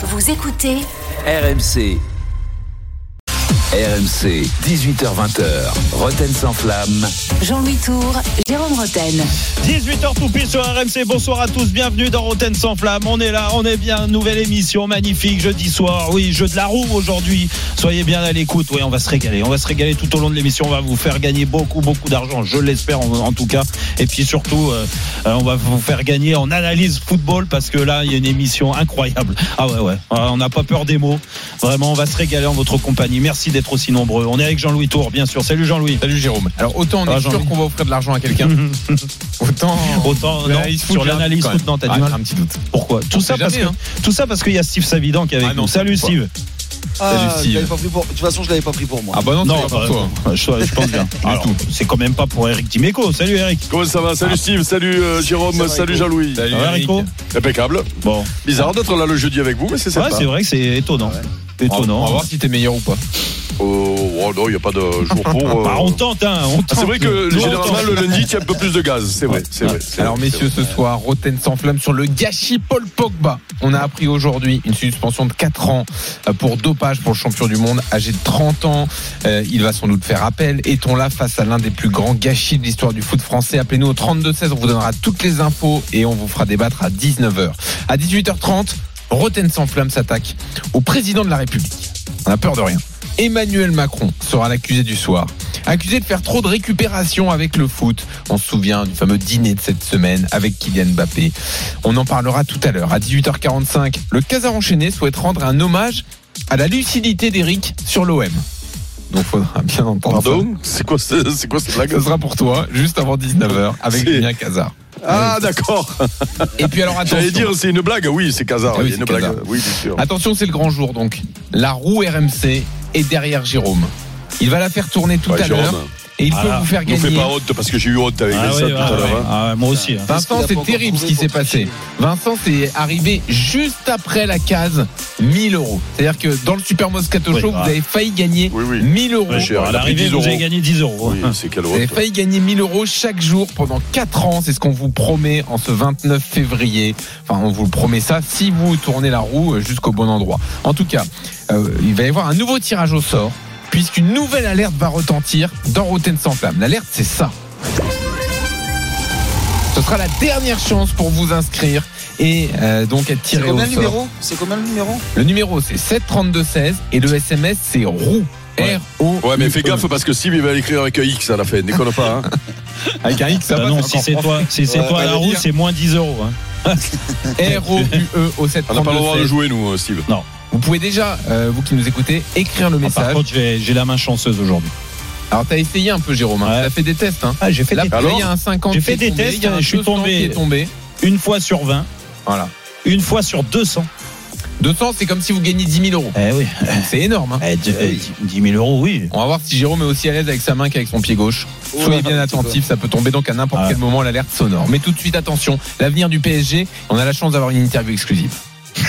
Vous écoutez RMC. RMC, 18h20h, Roten sans flamme. Jean-Louis Tour, Jérôme Roten. 18h tout pile sur RMC. Bonsoir à tous. Bienvenue dans Roten sans flamme. On est là, on est bien. Nouvelle émission magnifique jeudi soir. Oui, jeu de la roue aujourd'hui. Soyez bien à l'écoute. Oui, on va se régaler. On va se régaler tout au long de l'émission. On va vous faire gagner beaucoup, beaucoup d'argent. Je l'espère en, en tout cas. Et puis surtout, euh, euh, on va vous faire gagner en analyse football parce que là, il y a une émission incroyable. Ah ouais, ouais. Ah, On n'a pas peur des mots. Vraiment, on va se régaler en votre compagnie. Merci d'être aussi nombreux. On est avec Jean-Louis Tour, bien sûr. Salut Jean-Louis. Salut Jérôme. Alors autant on Ah, est sûr qu'on va offrir de l'argent à quelqu'un, autant Autant, non, sur l'analyse non, t'as même. du Ah, mal. un petit doute. Pourquoi Tout ça jamais, que hein. tout ça parce qu'il y a Steve Savidan qui est avec Ah non, nous. Salut. Steve. Ah, je pas pris pour- De toute façon, je l'avais pas pris pour moi. Ah bah non, Non, c'est pas bah, pour toi. je, je pense bien. Alors, c'est quand même pas pour Eric Dimeco. Salut Eric. Comment ça va Salut Steve, salut euh, Jérôme, Ça salut. Jean-Louis. Salut, Ça va, Eric. Rico Impeccable. Bon. Bizarre d'être là le jeudi avec vous, mais c'est Ouais, sympa. c'est vrai que c'est étonnant. On Étonnant. va voir si t'es meilleur ou pas. Oh, oh, non, il n'y a pas de jour pour. euh, Bah, on tente, hein. On ah, c'est tente. vrai que généralement tente. le lundi, il y a un peu plus de gaz. C'est vrai, c'est vrai. c'est Alors vrai, messieurs, ce soir, Roten sans flamme sur le gâchis Paul Pogba. On a appris aujourd'hui une suspension de 4 ans euh, pour dopage pour le champion du monde âgé de 30 ans. Euh, il va sans doute faire appel. Est-on là face à l'un des plus grands gâchis de l'histoire du foot français? Appelez-nous au 32-16, on vous donnera toutes les infos et on vous fera débattre à 19h. À 18h30, Roten sans flamme s'attaque au président de la République. On a peur de rien. Emmanuel Macron sera l'accusé du soir. Accusé de faire trop de récupération avec le foot. On se souvient du fameux dîner de cette semaine avec Kylian Mbappé. On en parlera tout à l'heure. À 18h45, le Casar enchaîné souhaite rendre un hommage à la lucidité d'Eric sur l'OM. Donc faudra bien entendre. Pardon C'est quoi, ce- c'est quoi cette blague Ce sera pour toi, juste avant 19h, avec Julien Casar. Ah, d'accord. Et puis alors attention. J'allais dire, c'est une blague. Oui, c'est Casar. Ah oui, une blague. Oui, bien sûr. Attention, c'est le grand jour donc. La roue RMC est derrière Jérôme. Il va la faire tourner tout Ouais, à l'heure et il Voilà. peut vous faire nous fais gagner. pas honte parce que j'ai eu honte avec Ah, ça ouais, tout ouais, à l'heure. ouais. hein. Ah, moi aussi. hein. Vincent, c'est terrible ce qui s'est passé. Vincent, c'est arrivé juste après la case 1000 euros. C'est-à-dire que dans le Super Moscato Oui, Show, ah. vous avez failli gagner Oui, oui. 1000 euros. À il a pris l'arrivée, 10 vous avez euros. gagné 10 euros. Oui, c'est quelle Vous avez failli gagner 1000 euros chaque jour pendant 4 ans. C'est ce qu'on vous promet en ce 29 février. Enfin, on vous le promet ça si vous tournez la roue jusqu'au bon endroit. En tout cas, euh, il va y avoir un nouveau tirage au sort puisqu'une nouvelle alerte va retentir dans Rotten sans flamme. L'alerte, c'est ça. Ce sera la dernière chance pour vous inscrire et euh, donc être tiré au combien le sort. numéro C'est combien le numéro Le numéro c'est 73216 et le SMS c'est roue. Ouais. R O. Ouais, mais fais gaffe parce que Steve il va l'écrire avec un X à la fin. Déconne pas. Hein. Avec un X, ça Bah va, non, c'est si c'est toi, si c'est Ouais, toi la roue, c'est moins 10 euros. hein. R O U E au On n'a pas le droit de 73216. jouer nous, euh, Steve. Vous pouvez déjà, euh, vous qui nous écoutez, écrire le Ah, Par message. contre, j'ai la main chanceuse aujourd'hui. Alors t'as essayé un peu Jérôme, hein. Ouais. t'as fait des tests. Hein. Ah, j'ai fait Là, des Alors il y a un 50 J'ai fait des tombé, tests, je suis 200 tombé. est tombé. une fois sur 20, Voilà. une fois sur 200. 200, c'est comme si vous gagnez 10 000 euros. Eh oui. C'est énorme. Hein. Eh, d- eh, 10 000 euros, oui. On va voir si Jérôme est aussi à l'aise avec sa main qu'avec son pied gauche. Oh Soyez bien attentifs, ça peut tomber donc à n'importe Ouais. quel moment l'alerte sonore. Mais tout de suite, attention, l'avenir du PSG, on a la chance d'avoir une interview exclusive.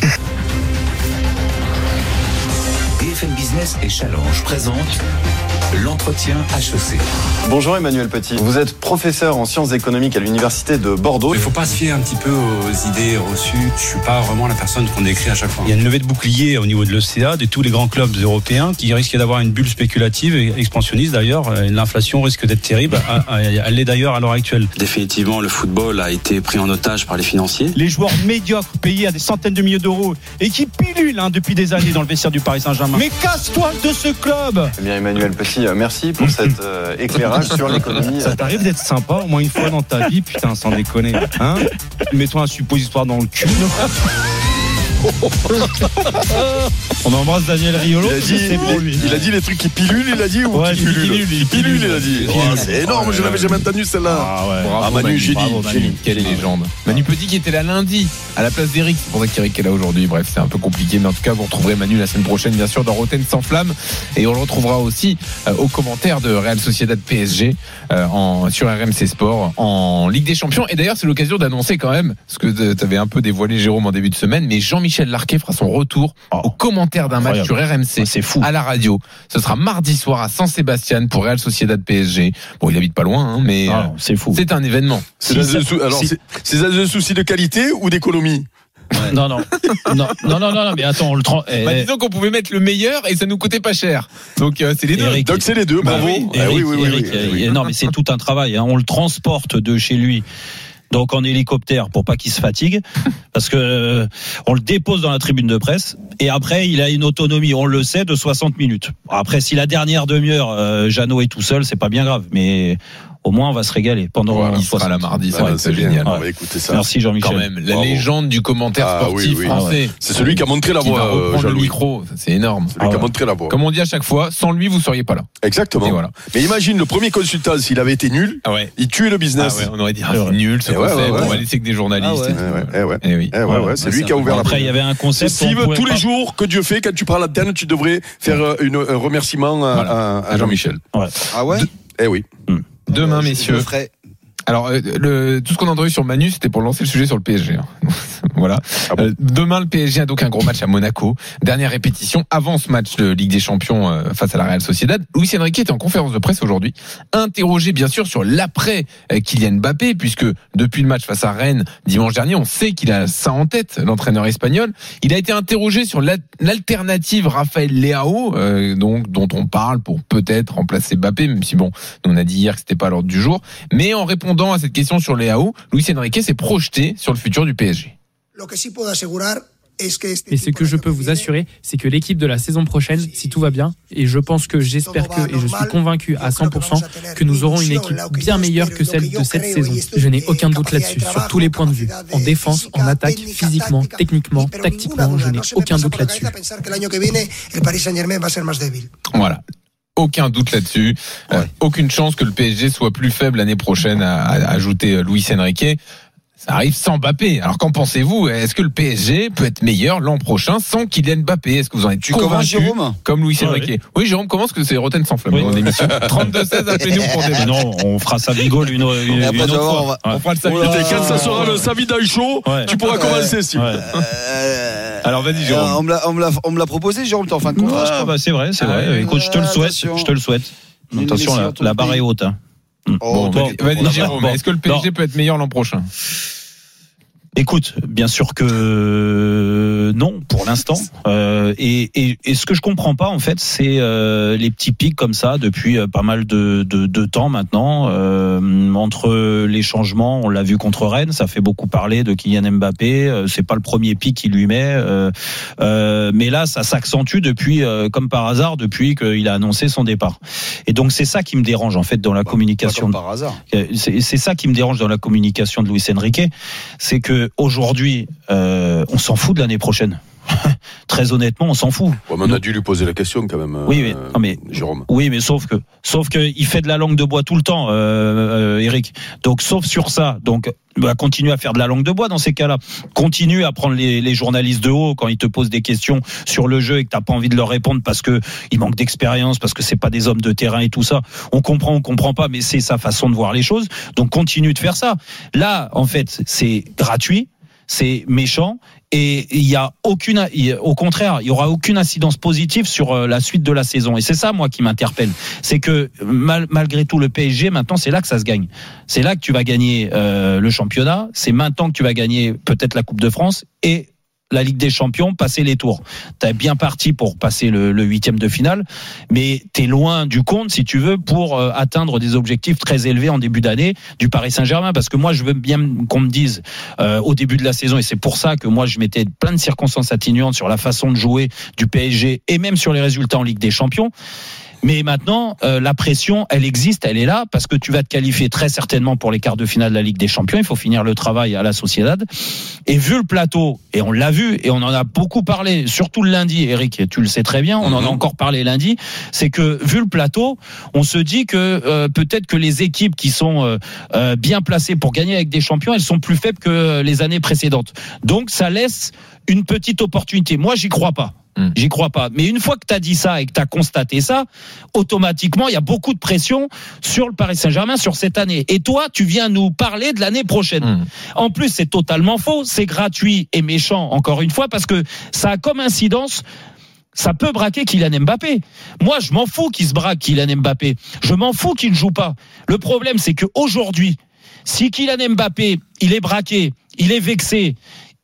Et Challenge présente l'entretien HEC. Bonjour Emmanuel Petit, vous êtes professeur en sciences économiques à l'université de Bordeaux. Il ne faut pas se fier un petit peu aux idées reçues. Je suis pas vraiment la personne qu'on décrit à chaque fois. Il y a une levée de bouclier au niveau de l'ECA, de tous les grands clubs européens, qui risquent d'avoir une bulle spéculative et expansionniste d'ailleurs. Euh, L'inflation risque d'être terrible. Elle l'est d'ailleurs à l'heure actuelle. Définitivement, le football a été pris en otage par les financiers. les joueurs médiocres payés à des centaines de milliers d'euros et qui pilulent hein, depuis des années dans le vestiaire du Paris Saint-Germain. Mais casse-toi de ce club Eh bien Emmanuel Petit, euh, merci pour cet euh, éclairage sur l'économie. Ça t'arrive d'être sympa au moins une fois dans ta vie, putain, sans déconner. Hein? Mets-toi un suppositoire dans le cul. On embrasse Daniel Riolo. Il a, dit, c'est pour lui. il a dit les trucs qui pilulent, il a dit ou Ouais, qui pilulent pilule, il Pilule, pilule. il a dit. Oh, c'est énorme, je l'avais jamais entendu celle-là. Ah ouais. Ah, Manu, bravo, Manu. génie. Quelle légende. Manu Petit qui était là lundi à la place d'Eric. C'est pour ça qu'Eric est là aujourd'hui. Bref, c'est un peu compliqué, mais en tout cas, vous retrouverez Manu la semaine prochaine, bien sûr, dans Rotten sans flamme. Et on le retrouvera aussi euh, aux commentaires de Real Sociedad PSG euh, en, sur RMC Sport en Ligue des Champions. Et d'ailleurs, c'est l'occasion d'annoncer quand même, ce que tu avais un peu dévoilé, Jérôme, en début de semaine, mais Jean-Michel Larquet fera son retour au commentaire d'un match sur. RMC. C'est fou. À la radio. Ce sera mardi soir à San Sébastien pour Real Sociedad PSG. Bon, il habite pas loin, hein, mais Ah, euh, c'est fou. c'est un événement. C'est Si dans ça- un sou- Alors, si- c'est- c'est dans un souci de qualité ou d'économie Non, non, non, non, non, non, mais attends, on le trans. eh, Bah, eh, disons qu'on pouvait mettre le meilleur et ça nous coûtait pas cher. Donc euh, c'est les deux. Eric, Donc c'est les deux, Bah bravo. oui, Eh Eric, oui, oui, oui, Eric, oui, oui, oui. euh, Non, mais c'est tout un travail. hein. On le transporte de chez lui. Donc en hélicoptère pour pas qu'il se fatigue, parce que euh, on le dépose dans la tribune de presse et après il a une autonomie, on le sait, de 60 minutes. Après si la dernière demi-heure euh, Jeannot est tout seul, c'est pas bien grave, mais au moins on va se régaler pendant. Voilà, il sera 60. là mardi, ça Ah, va être c'est génial. On va écouter ça. Merci Jean-Michel. Quand même, la Bravo. légende du commentaire Ah, sportif oui. français. C'est celui qui a montré la qui voie, euh, le Jean-Louis. micro, c'est énorme. Celui qui Ah a ouais. montré la voie. Comme on dit à chaque fois, sans lui, vous seriez pas là. Exactement. Et voilà. Mais imagine le premier consultant, s'il avait été nul, Ah ouais. il tuait le business. Ah ouais, on aurait dit ah, C'est c'est vrai. nul ce ouais, concept. ouais, ouais. On va laisser que des journalistes. Ah ouais. ouais, ouais. Ouais, ouais, c'est lui qui a ouvert la Après il y avait un concept. on Steve, tous les jours que Dieu fait, quand tu prends l'antenne, tu devrais faire euh, une, un remerciement à, Jean-Michel. Ah ouais Eh oui. Demain, je messieurs. ferai. Alors, euh, le, tout ce qu'on a entendu sur Manu, c'était pour lancer le sujet sur le PSG. hein. voilà. Ah bon Euh, demain, le PSG a donc un gros match à Monaco. Dernière répétition avant ce match de Ligue des Champions euh, face à la Real Sociedad. Luis Enrique était en conférence de presse aujourd'hui, interrogé bien sûr sur l'après euh, Kylian Mbappé, puisque depuis le match face à Rennes dimanche dernier, on sait qu'il a ça en tête, l'entraîneur espagnol. Il a été interrogé sur la- l'alternative Raphaël Leao, euh, donc dont on parle pour peut-être remplacer Mbappé, même si bon, on a dit hier que c'était pas l'ordre du jour. Mais en répondant à cette question sur Leao, Luis Enrique s'est projeté sur le futur du PSG. Et ce que je peux vous assurer, c'est que l'équipe de la saison prochaine, si tout va bien, et je pense que j'espère que, et je suis convaincu à 100%, que nous aurons une équipe bien meilleure que celle de cette saison. Je n'ai aucun doute là-dessus, sur tous les points de vue. En défense, en attaque, physiquement, techniquement, tactiquement, je n'ai aucun doute là-dessus. Voilà. Aucun doute là-dessus. Euh, aucune chance que le PSG soit plus faible l'année prochaine, a, a ajouté euh, Luis Enrique. Ça arrive sans Mbappé. Alors qu'en pensez-vous? Est-ce que le PSG peut être meilleur l'an prochain sans Kylian Mbappé? Est-ce que vous en êtes Tu convaincu? Jérôme Comme Luis Ah, Enrique. Oui, Jérôme commence que c'est Roten sans flamme Oui. dans l'émission? 32-16, appelez-nous pour Mais débattre. non, on fera ça bigole une, une, une autre fois. on Ouais. Fera le. Oh Et quand ça sera le Savidan chaud, Ouais. tu pourras commencer, Steve. Ouais. Euh, Alors vas-y, euh, Jérôme. on me l'a- on me l'a- proposé, Jérôme, t'es en fin de contrat. Ah, bah, c'est vrai, c'est Ah, vrai. ouais. Écoute, je te le souhaite. Attention. Je te le souhaite. Attention, la, barre est haute. Oh, Bon, bon, vas-y, Jérôme. Est-ce que le PSG peut être meilleur l'an prochain? Écoute, bien sûr que non pour l'instant. Euh, et, et, et ce que je comprends pas en fait, c'est euh, les petits pics comme ça depuis euh, pas mal de, de, de temps maintenant. Euh, entre les changements, on l'a vu contre Rennes, ça fait beaucoup parler de Kylian Mbappé. Euh, c'est pas le premier pic qu'il lui met, euh, euh, mais là ça s'accentue depuis, euh, comme par hasard, depuis qu'il a annoncé son départ. Et donc c'est ça qui me dérange en fait dans la communication. comme par hasard. C'est c'est ça qui me dérange dans la communication de Luis Enrique, c'est que aujourd'hui, euh, on s'en fout de l'année prochaine. Très honnêtement, on s'en fout. Ouais, mais on a dû lui poser la question quand même. Oui, mais- euh, non, mais- Jérôme. Oui, mais sauf que, sauf que il fait de la langue de bois tout le temps, euh, euh, Eric. Donc, sauf sur ça, donc bah, continue à faire de la langue de bois dans ces cas-là. Continue à prendre les, les journalistes de haut quand ils te posent des questions sur le jeu et que t'as pas envie de leur répondre parce que ils manquent d'expérience, parce que c'est pas des hommes de terrain et tout ça. On comprend, on comprend pas, mais c'est sa façon de voir les choses. Donc, continue de faire ça. Là, en fait, c'est gratuit, c'est méchant et il y a aucune au contraire il y aura aucune incidence positive sur euh, la suite de la saison. Et c'est ça moi qui m'interpelle. C'est que mal- malgré tout le PSG maintenant c'est là que ça se gagne. C'est là que tu vas gagner euh, le championnat. C'est maintenant que tu vas gagner peut-être la Coupe de France et la Ligue des Champions, passer les tours. T'es bien parti pour passer le le huitième de finale, mais t'es loin du compte, si tu veux, pour euh, atteindre des objectifs très élevés en début d'année du Paris Saint-Germain. Parce que moi, je veux bien qu'on me dise euh, au début de la saison, et c'est pour ça que moi, je mettais plein de circonstances atténuantes sur la façon de jouer du PSG et même sur les résultats en Ligue des Champions. Mais maintenant, euh, la pression, elle existe, elle est là, parce que tu vas te qualifier très certainement pour les quarts de finale de la Ligue des Champions. Il faut finir le travail à la Sociedad. Et vu le plateau, et on l'a vu, et on en a beaucoup parlé, surtout le lundi, Eric, tu le sais très bien, on en a encore parlé lundi, c'est que vu le plateau, on se dit que euh, peut-être que les équipes qui sont euh, euh, bien placées pour gagner avec des champions, elles sont plus faibles que les années précédentes. Donc ça laisse une petite opportunité. Moi, j'y crois pas. Hmm. J'y crois pas. Mais une fois que tu as dit ça et que tu as constaté ça, automatiquement, il y a beaucoup de pression sur le Paris Saint-Germain sur cette année. Et toi, tu viens nous parler de l'année prochaine. Hmm. En plus, c'est totalement faux, c'est gratuit et méchant, encore une fois, parce que ça a comme incidence. Ça peut braquer Kylian Mbappé. Moi, je m'en fous qu'il se braque Kylian Mbappé. Je m'en fous qu'il ne joue pas. Le problème, c'est qu'aujourd'hui, si Kylian Mbappé, il est braqué, il est vexé,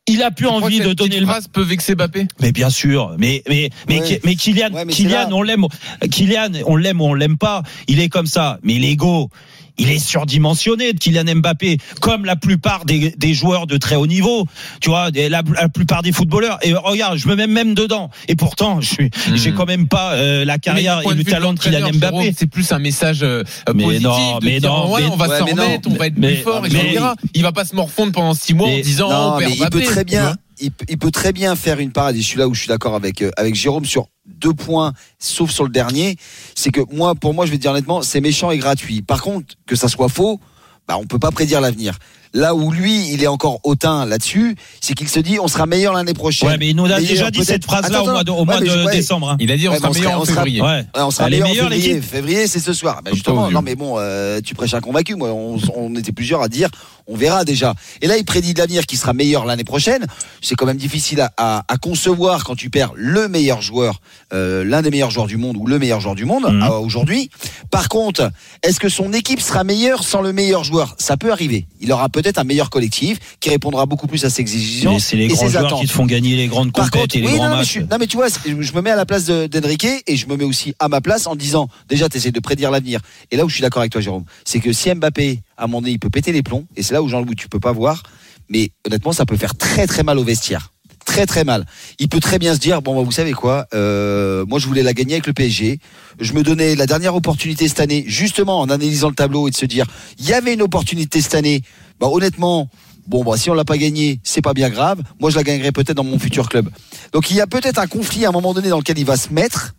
il a plus envie de donner le phrase peut vexer Mbappé? Mais bien sûr, mais mais mais Ouais. mais Kylian, Ouais, mais c'est Kylian, on l'aime, Kylian, on l'aime ou on l'aime pas, il est comme ça. Mais l'ego, il est surdimensionné de Kylian Mbappé, comme la plupart des, des joueurs de très haut niveau. Tu vois, des- la, la plupart des footballeurs. Et regarde, je me mets même dedans. Et pourtant, je suis, Hmm. j'ai quand même pas euh, la carrière et le talent de Kylian Jérôme, Mbappé. C'est plus un message euh, Mais positif non, de mais dire, non, ouais, mais- on va Ouais, s'en mais non, remettre, on va être mais- plus fort, mais- etc. Il va pas se morfondre pendant six mois en disant Non, on mais perd il peut Mbappé, très bien, il, peut- il peut très bien faire une parade. Et je suis là où je suis d'accord avec euh, avec Jérôme sur deux points, sauf sur le dernier. C'est que moi, pour moi, je vais te dire honnêtement, c'est méchant et gratuit. Par contre, que ça soit faux, bah, on peut pas prédire l'avenir. Là où lui, il est encore hautain là-dessus, c'est qu'il se dit, on sera meilleur l'année prochaine. Ouais, mais il nous a Meilleur, déjà dit cette phrase-là au mois de, au ouais, mois mais de je- ouais. décembre. hein. Il a dit on Ouais, sera meilleur sera- en on sera- février. Ouais. Ouais, on sera meilleur en février. l'équipe Février, c'est ce soir. Bah, justement, non mais bon, euh, tu prêches un convaincu. Moi, on, on était plusieurs à dire, on verra déjà. Et là, il prédit de l'avenir qui sera meilleur l'année prochaine. C'est quand même difficile à, à- à concevoir quand tu perds le meilleur joueur, euh, l'un des meilleurs joueurs du monde ou le meilleur joueur du monde Mhm. euh, aujourd'hui. Par contre, est-ce que son équipe sera meilleure sans le meilleur joueur? Ça peut arriver. Il aura peut-être un meilleur collectif qui répondra beaucoup plus à ses Mais exigences c'est les et grands ses joueurs attentes. qui te font gagner les grandes Par contre, et les oui, grands non, mais matchs. je, suis- non, mais tu vois, je me mets à la place de- d'Enrique et je me mets aussi à ma place en disant déjà, tu essaies de prédire l'avenir. Et là où je suis d'accord avec toi, Jérôme, c'est que si Mbappé, à un moment donné, il peut péter les plombs, et c'est là où Jean-Louis, tu peux pas voir, mais honnêtement, ça peut faire très très mal au vestiaire. Très très mal. Il peut très bien se dire bon bah, vous savez quoi, euh, moi je voulais la gagner avec le PSG. Je me donnais la dernière opportunité cette année, justement en analysant le tableau et de se dire il y avait une opportunité cette année. Bah honnêtement, bon bah si on l'a pas gagné, c'est pas bien grave. Moi je la gagnerai peut-être dans mon futur club. Donc il y a peut-être un conflit à un moment donné dans lequel il va se mettre.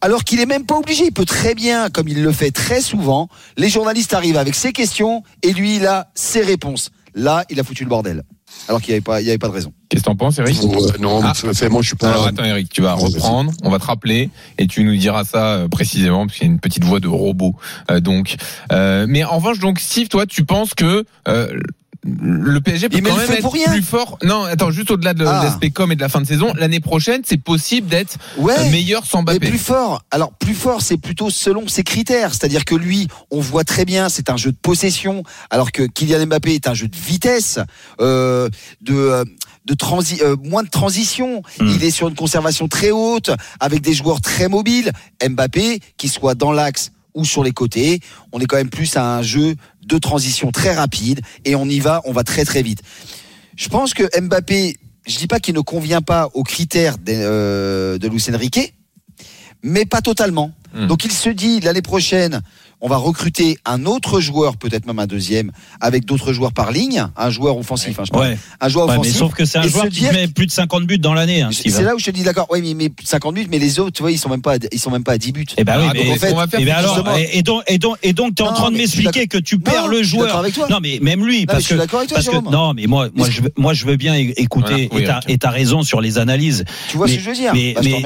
Alors qu'il est même pas obligé, il peut très bien, comme il le fait très souvent, les journalistes arrivent avec ses questions et lui il a ses réponses. Là, il a foutu le bordel. Alors qu'il n'y avait pas, avait de raison. Qu'est-ce que t'en penses, Eric Ouais, non, Ah. c'est- moi je suis pas. Alors attends Eric, tu vas reprendre, on va te rappeler et tu nous diras ça euh, précisément parce qu'il y a une petite voix de robot. euh, donc, Euh, mais en revanche donc Steve, toi tu penses que euh, le PSG peut quand même être rien. plus fort. Non, attends, juste au-delà de Ah. l'aspect com et de la fin de saison, l'année prochaine, c'est possible d'être Ouais. euh, meilleur sans Mais Mbappé. plus fort. Alors plus fort, c'est plutôt selon ses critères. C'est-à-dire que lui, on voit très bien, c'est un jeu de possession, alors que Kylian Mbappé est un jeu de vitesse, euh, de euh, de transi euh, moins de transition. Mm. Il est sur une conservation très haute, avec des joueurs très mobiles. Mbappé, qui soit dans l'axe ou sur les côtés, on est quand même plus à un jeu de transition très rapide et on y va, on va très très vite. Je pense que Mbappé, je dis pas qu'il ne convient pas aux critères de, euh, de Luis Enrique, mais pas totalement. Hmm. Donc il se dit l'année prochaine, on va recruter un autre joueur, peut-être même un deuxième, avec d'autres joueurs par ligne, un joueur offensif, hein, je. Ouais. un joueur Ouais, mais offensif. sauf que c'est un et joueur qui dire met plus de 50 buts dans l'année. Hein, c'est là où je te dis d'accord. Oui, mais, mais 50 buts, mais les autres, tu vois, ils sont même pas, à- ils sont même pas à 10 buts. Eh ben oui, mais, attends, en fait- on va faire eh ben alors, et, et donc, et donc, et donc, t'es en train de m'expliquer que tu perds Non, le je suis d'accord joueur. avec toi. Non, mais même lui, mais parce je suis que, non, mais moi, moi, je, veux- moi, je veux bien écouter. Et t'as, et raison sur les analyses. Tu vois ce que je veux dire mais- Bah, mais-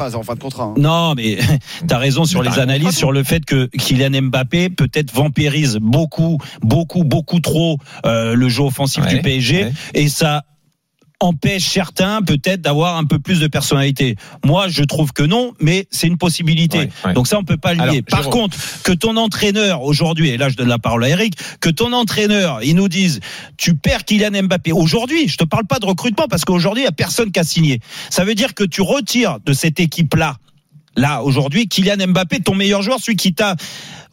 hein, en fin de contrat. Non, mais t'as raison sur les analyses, sur le fait que Kylian Mbappé peut-être vampirise beaucoup, beaucoup, beaucoup trop euh, le jeu offensif Ouais, du PSG, ouais. et ça empêche certains peut-être d'avoir un peu plus de personnalité. Moi, je trouve que non, mais c'est une possibilité. Ouais, ouais. Donc ça, on peut pas Alors, nier. Par Jérôme. contre, que ton entraîneur aujourd'hui, et là je donne la parole à Eric, que ton entraîneur, il nous dise, tu perds Kylian Mbappé aujourd'hui. Je te parle pas de recrutement parce qu'aujourd'hui il y a personne qui a signé. Ça veut dire que tu retires de cette équipe-là. Là, aujourd'hui, Kylian Mbappé, ton meilleur joueur, celui qui t'a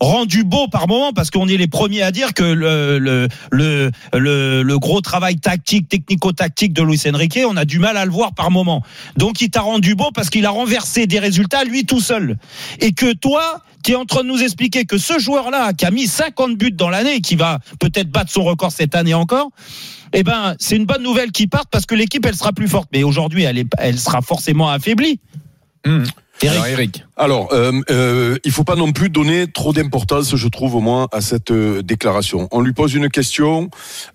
rendu beau par moment, parce qu'on est les premiers à dire que le, le, le, le, gros travail tactique, technico-tactique de Luis Enrique, on a du mal à le voir par moment. Donc, il t'a rendu beau parce qu'il a renversé des résultats lui tout seul. Et que toi, tu es en train de nous expliquer que ce joueur-là, qui a mis 50 buts dans l'année, qui va peut-être battre son record cette année encore, eh ben, c'est une bonne nouvelle qui parte parce que l'équipe, elle sera plus forte. Mais aujourd'hui, elle, est, elle sera forcément affaiblie. Hum. Eric. Alors Eric, Alors, euh, euh, il faut pas non plus donner trop d'importance, je trouve, au moins, à cette euh, déclaration. On lui pose une question,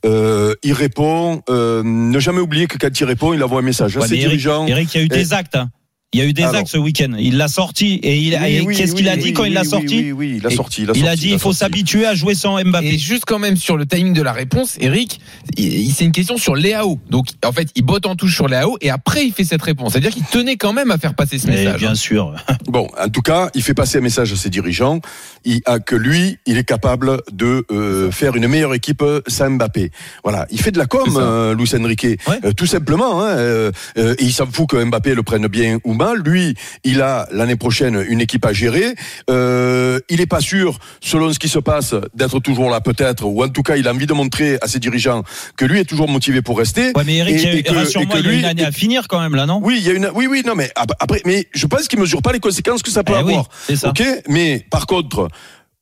euh, il répond. Euh, ne jamais oublier que quand il répond, il envoie un message à Ouais, ses Eric, dirigeants. Eric, il y a eu Et- des actes. hein. Il y a eu des Alors. actes ce week-end. Il l'a sorti et il a- Oui, et oui, qu'est-ce qu'il oui, a dit oui, quand il l'a sorti Oui, oui, il a Et- sorti. Il a, Il a sorti, dit il faut sorti. s'habituer à jouer sans Mbappé. Et juste quand même sur le timing de la réponse, Eric, il- c'est une question sur Léao. Donc en fait, il botte en touche sur Léao et après il fait cette réponse. C'est-à-dire qu'il tenait quand même à faire passer ce Mais message. bien sûr. Bon, en tout cas, il fait passer un message à ses dirigeants il, a que lui, il est capable de euh, faire une meilleure équipe sans Mbappé. Voilà, il fait de la com, euh, Luis Enrique, Ouais. Euh, tout simplement. Hein, euh, euh, et il s'en fout que Mbappé le prenne bien ou Lui, il a l'année prochaine une équipe à gérer. Euh, il est pas sûr, selon ce qui se passe, d'être toujours là peut-être, ou en tout cas, il a envie de montrer à ses dirigeants que lui est toujours motivé pour rester. Ouais, mais Eric, Et- il y a- et que- rassure-moi, il y a une année à finir quand même là, non? Oui, il y a une, oui, oui, non, mais ap- après, mais je pense qu'il mesure pas les conséquences que ça peut Eh avoir. ça. Ok, mais par contre,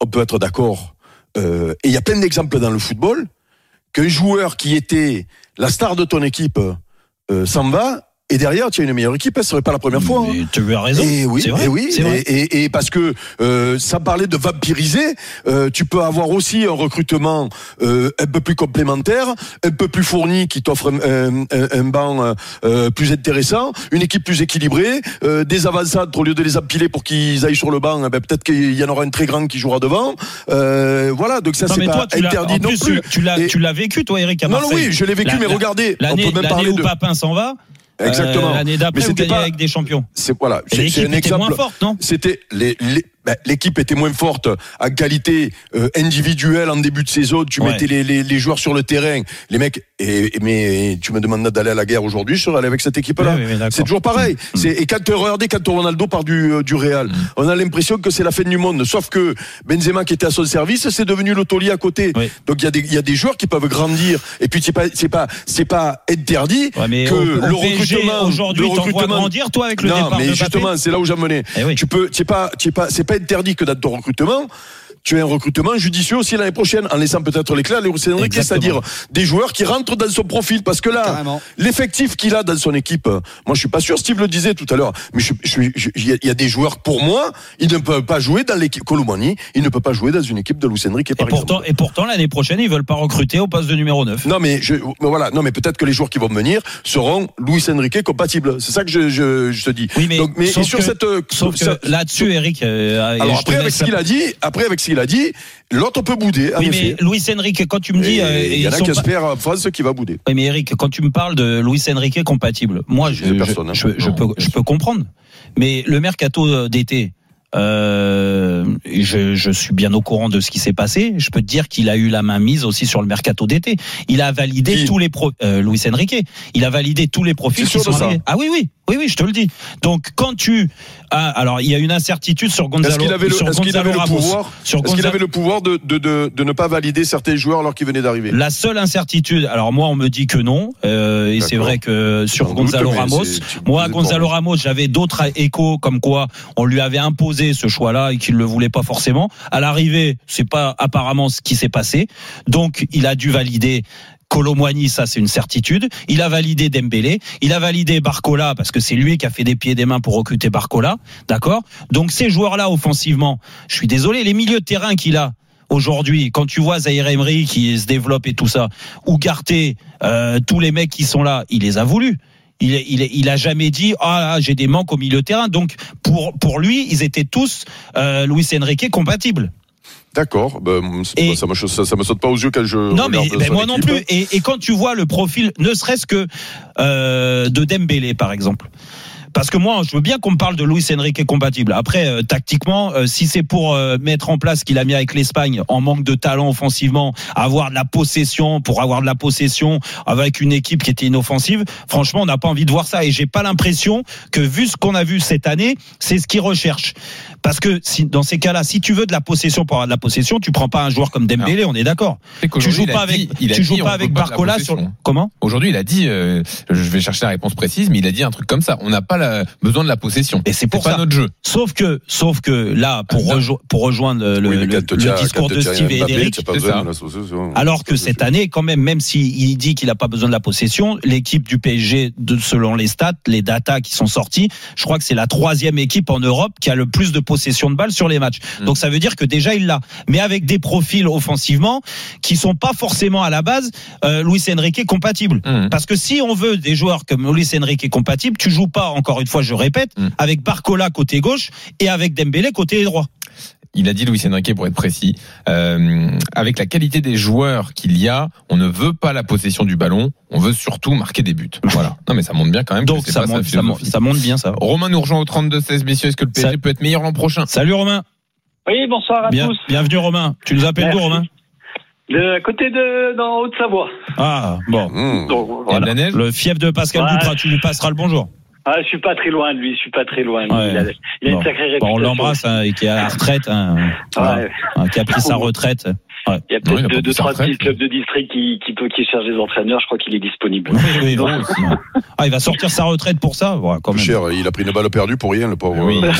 on peut être d'accord. euh, et il y a plein d'exemples dans le football qu'un joueur qui était la star de ton équipe euh, s'en va. Et derrière, tu as une meilleure équipe, ce serait pas la première fois. hein. Tu as raison. Et oui, c'est vrai. et oui, c'est vrai. et, et- et parce que euh, ça parlait de vampiriser, euh, tu peux avoir aussi un recrutement euh, un peu plus complémentaire, un peu plus fourni, qui t'offre un, un- un- banc euh, plus intéressant, une équipe plus équilibrée, euh, des avançades au lieu de les empiler pour qu'ils aillent sur le banc, eh ben, peut-être qu'il y en aura un très grand qui jouera devant. Euh, voilà, donc ça c'est pas toi, interdit non plus, tu l'as, Et- tu l'as vécu, toi, Eric, à non, non, oui, je l'ai vécu, La- mais regardez, on peut même parler où de. Papin s'en va. Exactement. euh, l'année Mais d'après, c'était pas- avec des champions. C'est voilà, c'est un moins forte, non? C'était les, les- ben, l'équipe était moins forte en qualité euh, individuelle en début de saison. Tu Ouais. mettais les, les, les joueurs sur le terrain, les mecs. Et, et- mais tu me demandes d'aller à la guerre aujourd'hui, je serais allé avec cette équipe-là? Oui, c'est toujours pareil. Mm. C'est et quand regardez quand Ronaldo part du euh, du Real, on a l'impression que c'est la fin du monde. Sauf que Benzema qui était à son service, c'est devenu taulier à côté. Oui. Donc il y a des il y a des joueurs qui peuvent grandir. Et puis c'est pas c'est pas c'est pas interdit Ouais, que au le recrutement aujourd'hui, grandir, toi, avec le non, départ mais de justement, c'est là où j'en menais. Eh. Tu peux, tu es pas, tu pas, c'est pas interdit que dans ton recrutement, tu as un recrutement judicieux aussi l'année prochaine, en laissant peut-être les Enrique, Exactement. c'est-à-dire des joueurs qui rentrent dans son profil, parce que là, l'effectif qu'il a dans son équipe, moi je suis pas sûr, Steve le disait tout à l'heure, mais il y, a- des joueurs pour moi, ils ne peuvent pas jouer dans l'équipe Colomani, il ne peut pas jouer dans une équipe de Luis Enrique Et pourtant, exemple. et pourtant, l'année prochaine, ils veulent pas recruter au poste de numéro 9. Non mais je, voilà, non mais peut-être que les joueurs qui vont venir seront Luis Enrique compatibles. C'est ça que je, je, je te dis. Oui, mais Donc, mais sauf sur que- cette, Sauf que ça- là-dessus, Eric. euh, Alors après avec ce qu'il a dit, après avec ce qu'il a dit, l'autre peut bouder. Oui, mais. Luis Enrique, quand tu me dis. Euh, il y en a qui espèrent en France qui va bouder. Oui, mais Eric, quand tu me parles de Luis Enrique compatible, moi, je, personne, hein. je- je peux, je peux comprendre. Mais le mercato d'été, euh, je, je suis bien au courant de ce qui s'est passé. Je peux te dire qu'il a eu la main mise aussi sur le mercato d'été. Il a validé tous les pro, euh, Luis Enrique. Il a validé tous les profils C'est qui sûr sont de ça arrivés. Ah oui, oui, oui, oui, je te le dis. Donc quand tu, ah, alors il y a une incertitude sur Est-ce Gonzalo, qu'il avait est-ce qu'il Gonzalo avait le Ramos. pouvoir, Sur est-ce qu'il Gonzalo- avait le pouvoir de, de, de, de ne pas valider certains joueurs alors qu'ils venaient d'arriver? La seule incertitude, alors moi on me dit que non, euh, et c'est vrai que sur doute, Gonzalo Ramos, moi Gonzalo. Ramos, j'avais d'autres échos comme quoi on lui avait imposé ce choix-là et qu'il le voulait pas forcément. À l'arrivée, c'est pas apparemment ce qui s'est passé, donc il a dû valider. Colomboigny, ça c'est une certitude. Il a validé Dembélé, il a validé Barcola parce que c'est lui qui a fait des pieds et des mains pour recruter Barcola, d'accord? Donc ces joueurs-là offensivement, je suis désolé, les milieux de terrain qu'il a, aujourd'hui, quand tu vois Zaire Emery qui se développe et tout ça, ou Garté, euh, tous les mecs qui sont là, il les a voulu. Il, il, il a jamais dit ah j'ai des manques au milieu de terrain. Donc pour pour lui, ils étaient tous euh, Luis Enrique compatibles. D'accord, ben, Et- ça, me, ça, ça me saute pas aux yeux quand je. Non mais ben, moi non plus. Et, et quand tu vois le profil, ne serait-ce que euh, de Dembélé par exemple. Parce que moi, je veux bien qu'on me parle de Luis Enrique compatible. Après, euh, tactiquement, euh, si c'est pour euh, mettre en place ce qu'il a mis avec l'Espagne, en manque de talent offensivement, avoir de la possession, pour avoir de la possession avec une équipe qui était inoffensive, franchement, on n'a pas envie de voir ça. Et j'ai pas l'impression que, vu ce qu'on a vu cette année, c'est ce qu'il recherche. Parce que si, dans ces cas-là, si tu veux de la possession pour avoir de la possession, tu prends pas un joueur comme Dembélé, on est d'accord. Tu joues pas avec, dit- tu joues pas avec pas Barcola sur comment? Aujourd'hui, il a dit, euh, je vais chercher la réponse précise, mais il a dit un truc comme ça. On n'a pas la- besoin de la possession. Et c'est pour pas ça. notre jeu. Sauf que, sauf que là, pour, Ah, non. rejo- pour rejoindre le, Oui, discours de Steve et Eric, pas alors que cette année, quand même, même s'il dit qu'il n'a pas besoin de la possession, l'équipe du PSG, de, selon les stats, les datas qui sont sortis, je crois que c'est la troisième équipe en Europe qui a le plus de possession de balles sur les matchs. Mm. Donc ça veut dire que déjà il l'a, mais avec des profils offensivement qui sont pas forcément à la base euh, Luis Enrique compatibles. Mmh. Parce que si on veut des joueurs comme Luis Enrique compatibles, tu joues pas encore encore une fois, je répète, Mm. avec Barcola côté gauche et avec Dembélé côté droit. Il a dit Luis Enrique pour être précis. euh, avec la qualité des joueurs qu'il y a, on ne veut pas la possession du ballon, on veut surtout marquer des buts. Voilà. Non mais ça montre bien quand même. Donc ça pas monte, ça, monte, philosophie. ça monte bien ça. Romain nous rejoint au 32-16, messieurs. Est-ce que le PSG Ça- peut être meilleur l'an prochain Salut Romain. Oui, bonsoir à Bien- tous. bienvenue Romain. Tu nous appelles d'où. Romain De côté de dans Haute-Savoie. Ah bon. Mmh. Donc Il y a de voilà. la neige Le fief de Pascal Ouais. Duprat, tu lui passeras le bonjour. Ah, je suis pas très loin de lui, je suis pas très loin. de lui. Ouais. Il a, il a Bon. une sacrée Bon, réputation. on l'embrasse hein, et qui est à la retraite, hein. Ouais. Hein, qui a pris sa retraite. Ouais. Il y a il peut-être deux, deux trois retraite. petits clubs de district qui, qui, peut, qui cherchent des entraîneurs. Je crois qu'il est disponible. Oui, oui, bon. Ah, il va sortir sa retraite pour ça ouais, quand même. Cher, il a pris une balle perdue pour rien, le pauvre. Oui.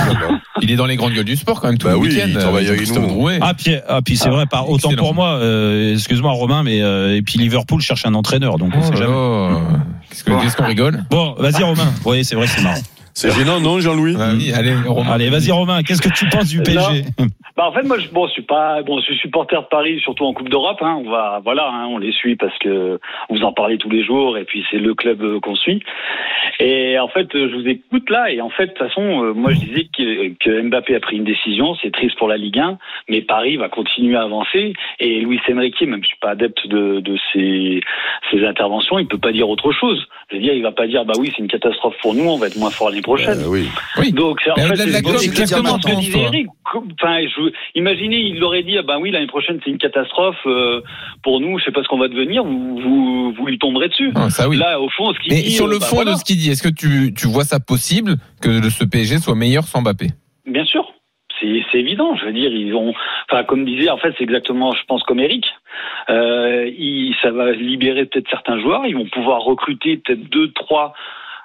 Euh, Il est dans les grandes gueules du sport quand même tout Bah le oui, week-end. il travaille euh, avec Christophe nous. Drouet. Ah puis, ah, puis c'est vrai, par, autant excellent. pour moi, euh, excuse-moi Romain, mais euh, et puis Liverpool cherche un entraîneur, donc on Oh sait là jamais. Qu'est-ce qu'on rigole? Bon, vas-y Romain. Oui, c'est vrai, c'est marrant. C'est gênant, non, Jean-Louis Bah oui, allez, Romain. Allez, vas-y Romain. Qu'est-ce que tu penses du PSG Bah en fait moi je bon je suis pas bon je suis supporter de Paris surtout en Coupe d'Europe hein, on va voilà hein, on les suit parce que vous en parlez tous les jours et puis c'est le club euh, qu'on suit et en fait je vous écoute là et en fait de toute façon euh, moi je disais que, que Mbappé a pris une décision c'est triste pour la Ligue 1 mais Paris va continuer à avancer et Luis Enrique même je suis pas adepte de, de ses, ses interventions il peut pas dire autre chose je veux dire il va pas dire bah oui c'est une catastrophe pour nous on va être moins fort l'année prochaine Euh, Oui. Oui. donc, c'est- en Mais fait, c'est exactement ce que disait Eric. Enfin, je, imaginez, il aurait dit, ah ben oui, l'année prochaine, c'est une catastrophe euh, pour nous, je sais pas ce qu'on va devenir, vous, vous, vous lui tomberez dessus. Ah, ça oui. Là, au fond, ce qu'il Mais dit. sur euh, le bah, fond voilà. de ce qu'il dit, est-ce que tu, tu vois ça possible que ce PSG soit meilleur sans Mbappé? Bien sûr. C'est c'est évident, je veux dire, ils ont, enfin, comme disait, en fait, c'est exactement, je pense, comme Eric. Euh, il, ça va libérer peut-être certains joueurs, ils vont pouvoir recruter peut-être deux, trois,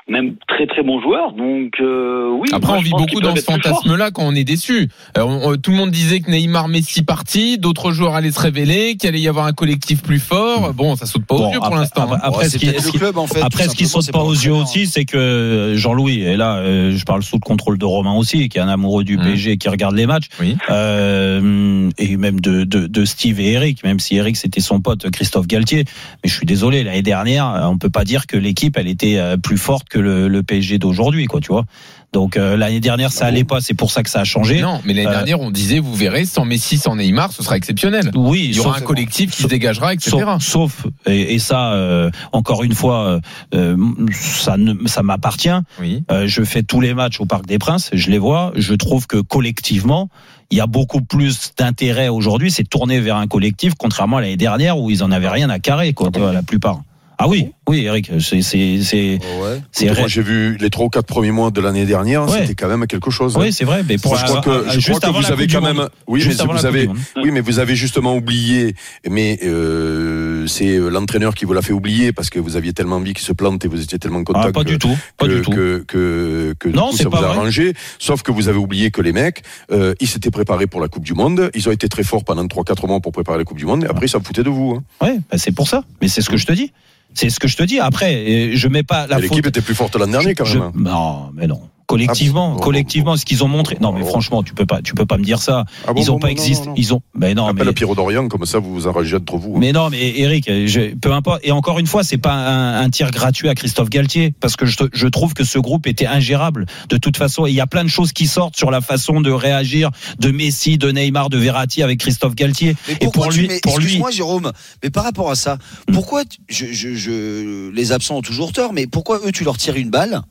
même très très bons joueurs. Donc, euh, oui. Après, moi, on vit beaucoup dans ce fantasme-là quand on est déçu. Euh, on- on- tout le monde disait que Neymar, Messi parti, d'autres joueurs allaient se révéler, qu'il allait y avoir un collectif plus fort. Bon, ça saute pas aux Bon, yeux pour l'instant. après- ce qui- peut-être ce le qui- club en fait. Après, tout ce qui simplement, saute pas aux yeux aussi, c'est que Jean-Louis, et là, euh, je parle sous le contrôle de Romain aussi, qui est un amoureux du Mhm. PSG, qui regarde les matchs, Oui. euh, et même de, de, de Steve et Eric, même si Eric c'était son pote Christophe Galtier. Mais je suis désolé, l'année dernière, on peut pas dire que l'équipe elle était euh, plus forte que le, le PSG d'aujourd'hui, quoi, tu vois. Donc euh, l'année dernière, ça allait pas, c'est pour ça que ça a changé. Non, mais l'année Euh, dernière, on disait, vous verrez, sans Messi, sans Neymar, ce sera exceptionnel. Oui, Il y aura un collectif qui se dégagera, etc. Sauf, sauf- et, et ça, euh, encore une fois, euh, ça, ne, ça m'appartient. Oui. Euh, je fais tous les matchs au Parc des Princes, je les vois. Je trouve que collectivement, il y a beaucoup plus d'intérêt aujourd'hui. C'est tourné vers un collectif, contrairement à l'année dernière où ils en avaient rien à carrer, quoi, la plupart. Ah oui, oui, Eric, c'est c'est c'est Oh, ouais. Moi, j'ai vu les trois ou quatre premiers mois de l'année dernière, Ouais. c'était quand même quelque chose. Oui, c'est vrai. Mais pour je crois que, euh, je juste crois que avant vous avez quand du même, oui, mais vous avez, du oui, mais vous avez justement oublié, mais euh, c'est l'entraîneur qui vous l'a fait oublier parce que vous aviez tellement envie qu'il se plante et vous étiez tellement content Ah, pas que, du tout, pas que, du tout. que, que, que du Non, coup, c'est ça pas vous a vrai. arrangé. Sauf que vous avez oublié que les mecs, euh, ils s'étaient préparés pour la Coupe du Monde. Ils ont été très forts pendant 3-4 mois pour préparer la Coupe du Monde. Et après, ça me foutait de vous. Hein. Ouais, bah, c'est pour ça. Mais c'est ce que je te dis. C'est ce que je te dis. Après, euh, je mets pas la faute. L'équipe était plus forte l'an dernier quand même. Non, mais non. Collectivement, Ah bon collectivement, ce qu'ils ont montré. Non, mais franchement, tu peux pas, tu peux pas me dire ça. Ah bon, ils ont bon, pas existé. non. Ils ont. Mais non, Appelle mais. Pierrot d'Orient, comme ça vous vous arrangez entre vous. hein. Mais non, mais Eric, je, peu importe. Et encore une fois, c'est pas un, un tir gratuit à Christophe Galtier, parce que je, je trouve que ce groupe était ingérable de toute façon. Et il y a plein de choses qui sortent sur la façon de réagir de Messi, de Neymar, de Verratti avec Christophe Galtier. Mais Et pourquoi pour lui, mets- pour lui, excuse-moi Jérôme, mais par rapport à ça, pourquoi tu- je, je, je- les absents ont toujours tort, mais pourquoi eux tu leur tires une balle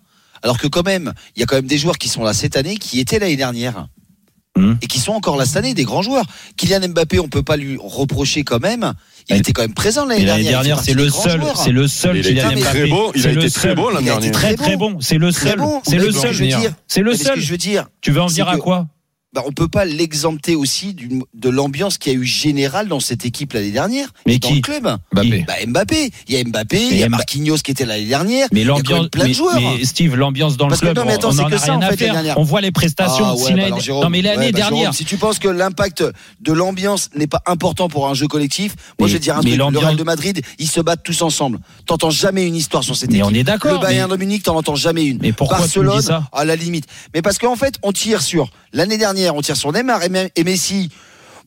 alors que quand même il y a quand même des joueurs qui sont là cette année qui étaient l'année dernière Hum. et qui sont encore là cette année, des grands joueurs. Kylian Mbappé, on peut pas lui reprocher quand même. Il était quand même présent l'année Et l'année dernière. dernière, c'est le seul, c'est le seul Il a Kylian été Mbappé. très bon, il a C'est le été très seul. bon l'an Il a été dernier. Très Très bon. C'est le seul. C'est le seul. je veux dire, C'est le seul. je veux dire, Tu veux en venir à quoi bah, on peut pas l'exempter aussi de l'ambiance qu'il y a eu générale dans cette équipe l'année dernière Mais dans qui le club. Mbappé. Bah, Mbappé, il y a Mbappé, il y a Marquinhos qui était l'année dernière. Mais l'ambiance, plein mais, de joueurs. mais Steve, l'ambiance dans Parce que le club, non, mais attends, on en que a ça, rien en à fait, l'année faire. dernière. On voit les prestations. Ah ouais, Si bah Jérôme, non, mais l'année ouais, bah, dernière. Jérôme, si tu penses que l'impact de l'ambiance n'est pas important pour un jeu collectif, moi je vais dire un truc. Le Real de Madrid, ils se battent tous ensemble. T'entends jamais une histoire sur cette Mais équipe. on est d'accord, Le Bayern de Munich, t'en entends jamais une. Mais pourquoi Barcelone, à la limite. Mais parce qu'en fait, on tire sur l'année dernière, on tire sur Neymar et, Me- et Messi.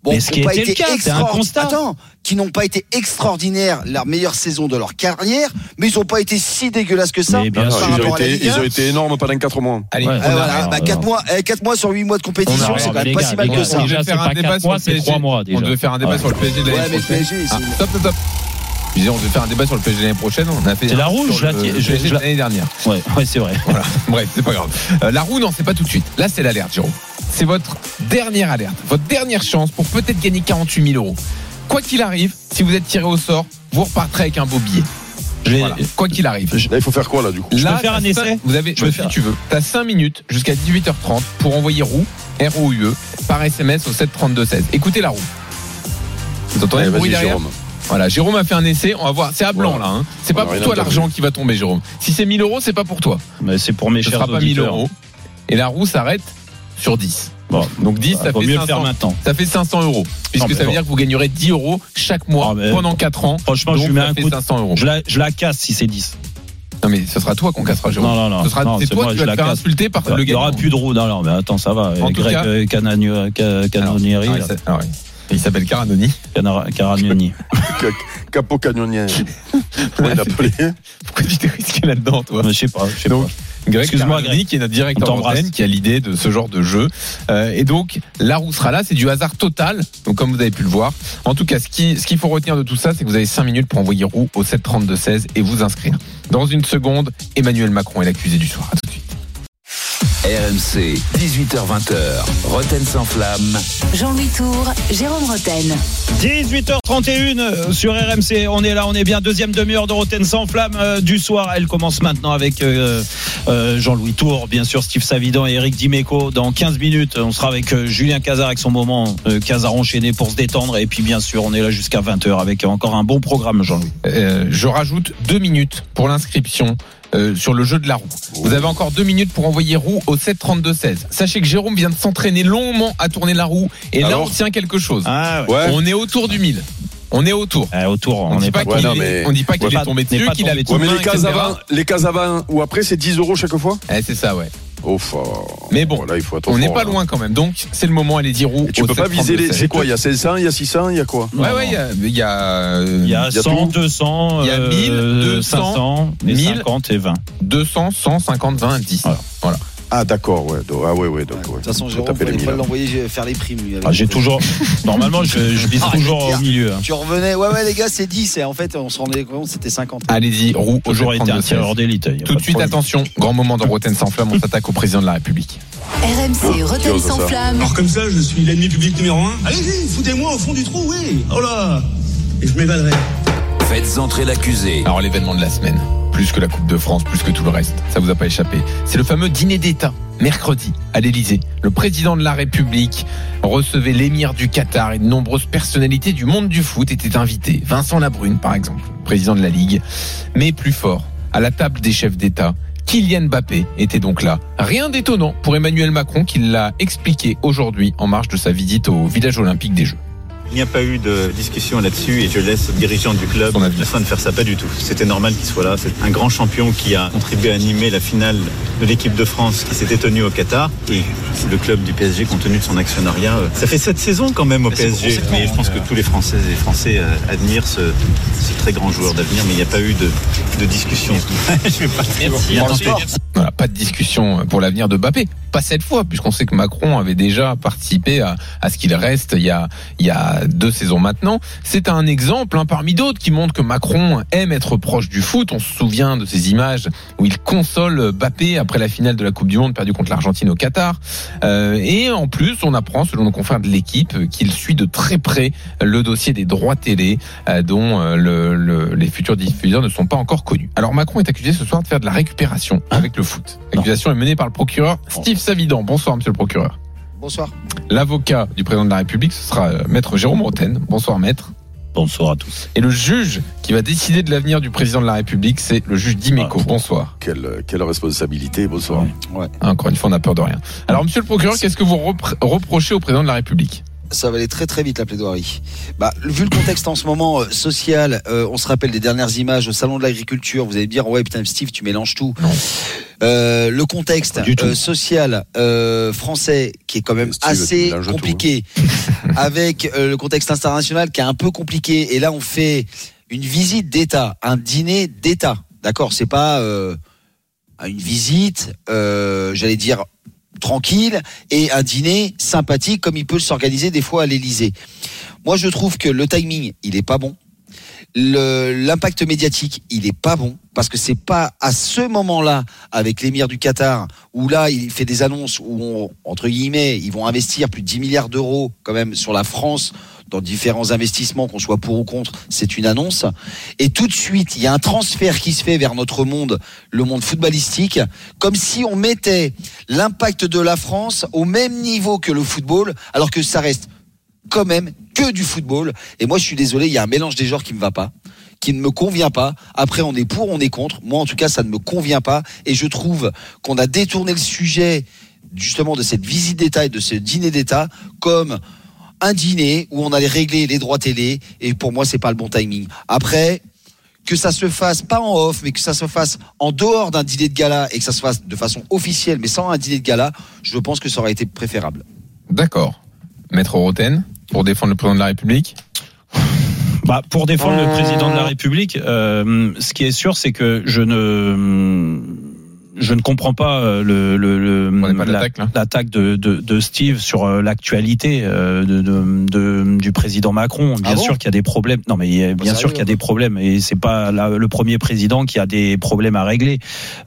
bon, Mais ce qui pas le été cas, un constat. Attends, qui n'ont pas été extraordinaires la meilleure saison de leur carrière, mais ils n'ont pas été si dégueulasses que ça bien par sûr. Ils ont, été, ils 1. ont été énormes pendant 4 mois. Allez, Ouais. on Eh, arrête. voilà, bah, 4 mois, 4 mois sur 8 mois de compétition, On c'est quand même pas gars, si mal que ça. On devait faire un débat sur le PSG. On devait faire un débat Ouais. sur le PSG de l'année Ouais, le prochaine. Ah, stop, stop, stop. Je disais, on devait faire un débat sur le PSG l'année prochaine. On a fait C'est la rouge, sur je la le PSG l'année dernière. Ouais, ouais, c'est vrai. Bref, c'est pas grave. Euh, la roue, non, c'est pas tout de suite. Là, c'est l'alerte, Jérôme. C'est votre dernière alerte, votre dernière chance pour peut-être gagner 48 000 euros. Quoi qu'il arrive, si vous êtes tiré au sort, vous repartirez avec un beau billet. Je Voilà. Quoi qu'il arrive. Là, il faut faire quoi, là, du coup Je peux Là, faire t'as un essai Vous avez, Je faire. si tu veux. T'as 5 minutes jusqu'à 18h30 pour envoyer roue, R-O-U-E, E, par SMS au 732-16. Écoutez la roue. Vous entendez Allez, le bruit derrière Jérôme. Voilà, Jérôme a fait un essai. On va voir. C'est à blanc, Voilà. là. hein. C'est pas pour toi l'argent qui va tomber, Jérôme. Si c'est 1000 euros, c'est pas pour toi. Mais c'est pour mes Ce chers sera pas 1000 auditeurs. euros. Et la roue s'arrête sur 10. Bon, Donc 10, bah, ça fait mieux le faire 500. maintenant. Ça fait 500 euros. Puisque Non, ça veut bon. dire que vous gagnerez 10 euros chaque mois Ah, pendant 4 ans. Franchement, Donc, je lui mets un coup de- 500 euros. Je la, je la casse si c'est 10. Non, mais ce sera toi qu'on cassera, Jérôme. Non, non, non. Ce sera, Non, c'est toi qui je vas te faire insulter par Il le n'y aura plus de roue. Non, non, mais attends, ça va. En tout Greg cas- euh, il il s'appelle Caranoni. Caragnoni. Capo il l'appelait? Pourquoi tu t'es risqué là-dedans, toi? Je sais pas, je sais pas. Greg Excuse-moi, Greg. qui est notre directeur d'antenne, qui a l'idée de ce genre de jeu. Euh, et donc, la roue sera là, c'est du hasard total. Donc, comme vous avez pu le voir. En tout cas, ce qui- ce qu'il faut retenir de tout ça, c'est que vous avez 5 minutes pour envoyer roue au 732-16 et vous inscrire. Dans une seconde, Emmanuel Macron est l'accusé du soir. À tout de suite. RMC, 18h20h. Roten sans flamme. Jean-Louis Tour, Jérôme Roten. 18h31 euh, sur RMC. On est là, on est bien. Deuxième demi-heure de Roten sans flamme euh, du soir. Elle commence maintenant avec euh, euh, Jean-Louis Tour, bien sûr, Steve Savidan et Eric Dimeco. Dans 15 minutes, on sera avec euh, Julien Cazard avec son moment euh, Cazard enchaîné pour se détendre. Et puis, bien sûr, on est là jusqu'à 20h avec encore un bon programme, Jean-Louis. Euh, je rajoute deux minutes pour l'inscription. Euh, sur le jeu de la roue. Vous avez encore deux minutes pour envoyer roue au 732-16. Sachez que Jérôme vient de s'entraîner longuement à tourner la roue et là Alors on tient quelque chose. Ah, Ouais. On est autour du 1000. On est autour. Euh, autour, On on dit pas qu'il est, mais- on dit pas qu'il Ouais, est pas- tombé dessus, qu'il a tombé le dessus. Ouais, mais les cases avant, les cases avant ou après, c'est 10 euros chaque fois Eh, c'est ça, ouais. Oh, Mais bon, Voilà, il faut être On n'est pas là. loin quand même. Donc, c'est le moment, allez-y roue. Et tu peux pas 732. viser les. C'est quoi Il y a 500, il y a 600, il y a quoi? Ouais, ouais, il y a, il y a, euh, Il y a Il y a 100, tout. 200, Il y a 1000, euh, 200, 500, et 1000. 50 et 20. 200, 100, 50, 20, 10. Voilà. Voilà. Ah, d'accord, ouais. donc- Ah, ouais, ouais. Donc, ouais. De toute façon, Faut Jérôme, taper il les fallait pas l'envoyer faire les primes. lui, avec- Ah, J'ai toujours. Normalement, je, je vise Ah, toujours au milieu. hein. Tu revenais, ouais, ouais, les gars, c'est 10. Et en fait, on se rendait compte, c'était 50. Allez-y, roue au Toujours été un 732. tireur d'élite. Tout de suite, problème. attention, grand moment dans Rotten sans flamme, on s'attaque au président de la République. RMC, Roten ose sans flamme. Alors comme ça, je suis l'ennemi public numéro un Allez-y, foutez-moi au fond du trou, oui Oh là Et je m'évaderai. Faites entrer l'accusé. Alors, l'événement de la semaine, plus que la Coupe de France, plus que tout le reste, ça vous a pas échappé. C'est le fameux dîner d'État, mercredi, à l'Élysée. Le président de la République recevait l'émir du Qatar et de nombreuses personnalités du monde du foot étaient invités. Vincent Labrune, par exemple, président de la Ligue. Mais plus fort, à la table des chefs d'État, Kylian Mbappé était donc là. Rien d'étonnant pour Emmanuel Macron qui l'a expliqué aujourd'hui en marge de sa visite au village olympique des Jeux. Il n'y a pas eu de discussion là-dessus et je laisse le dirigeant du club Son avis. la fin de faire ça, pas du tout. C'était normal qu'il soit là. C'est un grand champion qui a contribué à animer la finale de l'équipe de France qui s'était tenue au Qatar et le club du PSG compte tenu de son actionnariat. euh, Ça fait sept saisons quand même au PSG. Mais je pense que tous les Françaises et Français euh, admirent ce, ce très grand joueur d'avenir, mais il n'y a pas eu de, de discussion. je vais pas Merci. Voilà, pas de discussion pour l'avenir de Mbappé. Pas cette fois, puisqu'on sait que Macron avait déjà participé à, à ce qu'il reste il y, a, il y a deux saisons maintenant. C'est un exemple hein, parmi d'autres qui montre que Macron aime être proche du foot. On se souvient de ces images où il console Mbappé après la finale de la Coupe du Monde perdue contre l'Argentine au Qatar. Euh, et en plus, on apprend, selon nos confrères de l'équipe, qu'il suit de très près le dossier des droits télé euh, dont euh, le- le- les futurs diffuseurs ne sont pas encore connus. Alors Macron est accusé ce soir de faire de la récupération avec le foot. L'accusation est menée par le procureur Steve Savidan. Bonsoir, monsieur le procureur. Bonsoir. L'avocat du président de la République, ce sera euh, maître Jérôme Roten. Bonsoir, maître. Bonsoir à tous. Et le juge qui va décider de l'avenir du président de la République, c'est le juge Dimeco. Bonsoir. Quelle, quelle responsabilité, bonsoir. Ouais. Encore une fois, on n'a peur de rien. Alors, monsieur le procureur, qu'est-ce que vous repr- reprochez au président de la République? Ça va aller très très vite la plaidoirie. Bah, vu le contexte en ce moment euh, social, euh, on se rappelle des dernières images au salon de l'agriculture. Vous allez me dire ouais putain Steve, tu mélanges tout. Euh, le contexte euh, social euh, français qui est quand même Steve, assez tout, compliqué, avec euh, le contexte international qui est un peu compliqué. Et là, on fait une visite d'État, un dîner d'État. D'accord, c'est pas euh, une visite, euh, j'allais dire tranquille, et un dîner sympathique comme il peut s'organiser des fois à l'Élysée. Moi, je trouve que le timing, il est pas bon. L'impact médiatique, il est pas bon parce que c'est pas à ce moment-là avec l'émir du Qatar où là il fait des annonces où on, entre guillemets ils vont investir plus de 10 milliards d'euros quand même sur la France dans différents investissements qu'on soit pour ou contre, c'est une annonce et tout de suite il y a un transfert qui se fait vers notre monde, le monde footballistique, comme si on mettait l'impact de la France au même niveau que le football alors que ça reste quand même que du football. Et moi, je suis désolé, il y a un mélange des genres qui me va pas, qui ne me convient pas. Après, on est pour, on est contre. Moi, en tout cas, ça ne me convient pas. Et je trouve qu'on a détourné le sujet, justement, de cette visite d'État et de ce dîner d'État comme un dîner où on allait régler les droits télé. Et pour moi, c'est pas le bon timing. Après, que ça se fasse pas en off, mais que ça se fasse en dehors d'un dîner de gala et que ça se fasse de façon officielle, mais sans un dîner de gala, je pense que ça aurait été préférable. D'accord. Maître Roten, pour défendre le président de la République Bah, pour défendre le président de la République, euh, ce qui est sûr, c'est que je ne je ne comprends pas euh, le, le, le- la- l'attaque de, de, de Steve sur euh, l'actualité euh, de, de, de- du président Macron. Bien Ah bon sûr qu'il y a des problèmes. Non, mais il y a- bien sûr qu'il y a des problèmes et c'est pas la- le premier président qui a des problèmes à régler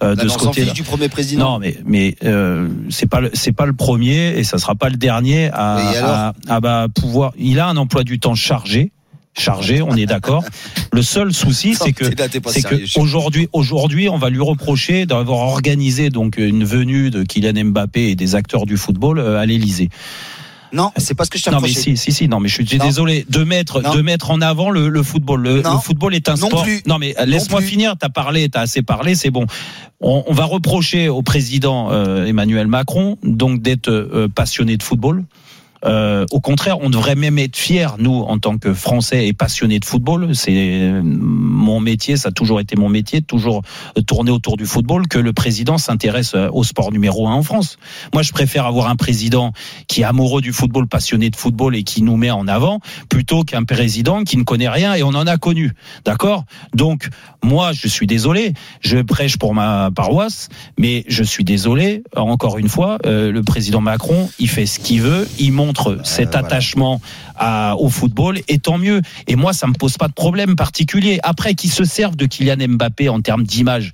euh, de ce fiche du premier président. Non, mais mais euh, c'est pas le- c'est pas le premier et ça sera pas le dernier à, à, à, bah, pouvoir. Il a un emploi du temps chargé, chargé, on est d'accord. Le seul souci, c'est que c'est que aujourd'hui aujourd'hui on va lui reprocher d'avoir organisé donc une venue de Kylian Mbappé et des acteurs du football euh, à l'Élysée. Non, c'est pas ce que je t'ai Non mais si si si non mais je suis désolé de mettre Non. de mettre en avant le, le football. Le, football est un Non sport. plus. Non mais laisse-moi finir. T'as parlé, t'as assez parlé, c'est bon. On, on va reprocher au président euh, Emmanuel Macron donc d'être euh, passionné de football. Euh, au contraire, on devrait même être fiers, nous, en tant que Français et passionnés de football. C'est euh, mon métier, ça a toujours été mon métier, toujours euh, tourner autour du football, que le président s'intéresse euh, au sport numéro un en France. Moi, je préfère avoir un président qui est amoureux du football, passionné de football et qui nous met en avant, plutôt qu'un président qui ne connaît rien et on en a connu. D'accord? Donc, moi, je suis désolé, je prêche pour ma paroisse, mais je suis désolé, encore une fois, euh, le président Macron, il fait ce qu'il veut, il montre cet attachement à, au football, et tant mieux. Et moi, ça me pose pas de problème particulier. Après, qu'il se serve de Kylian Mbappé en termes d'image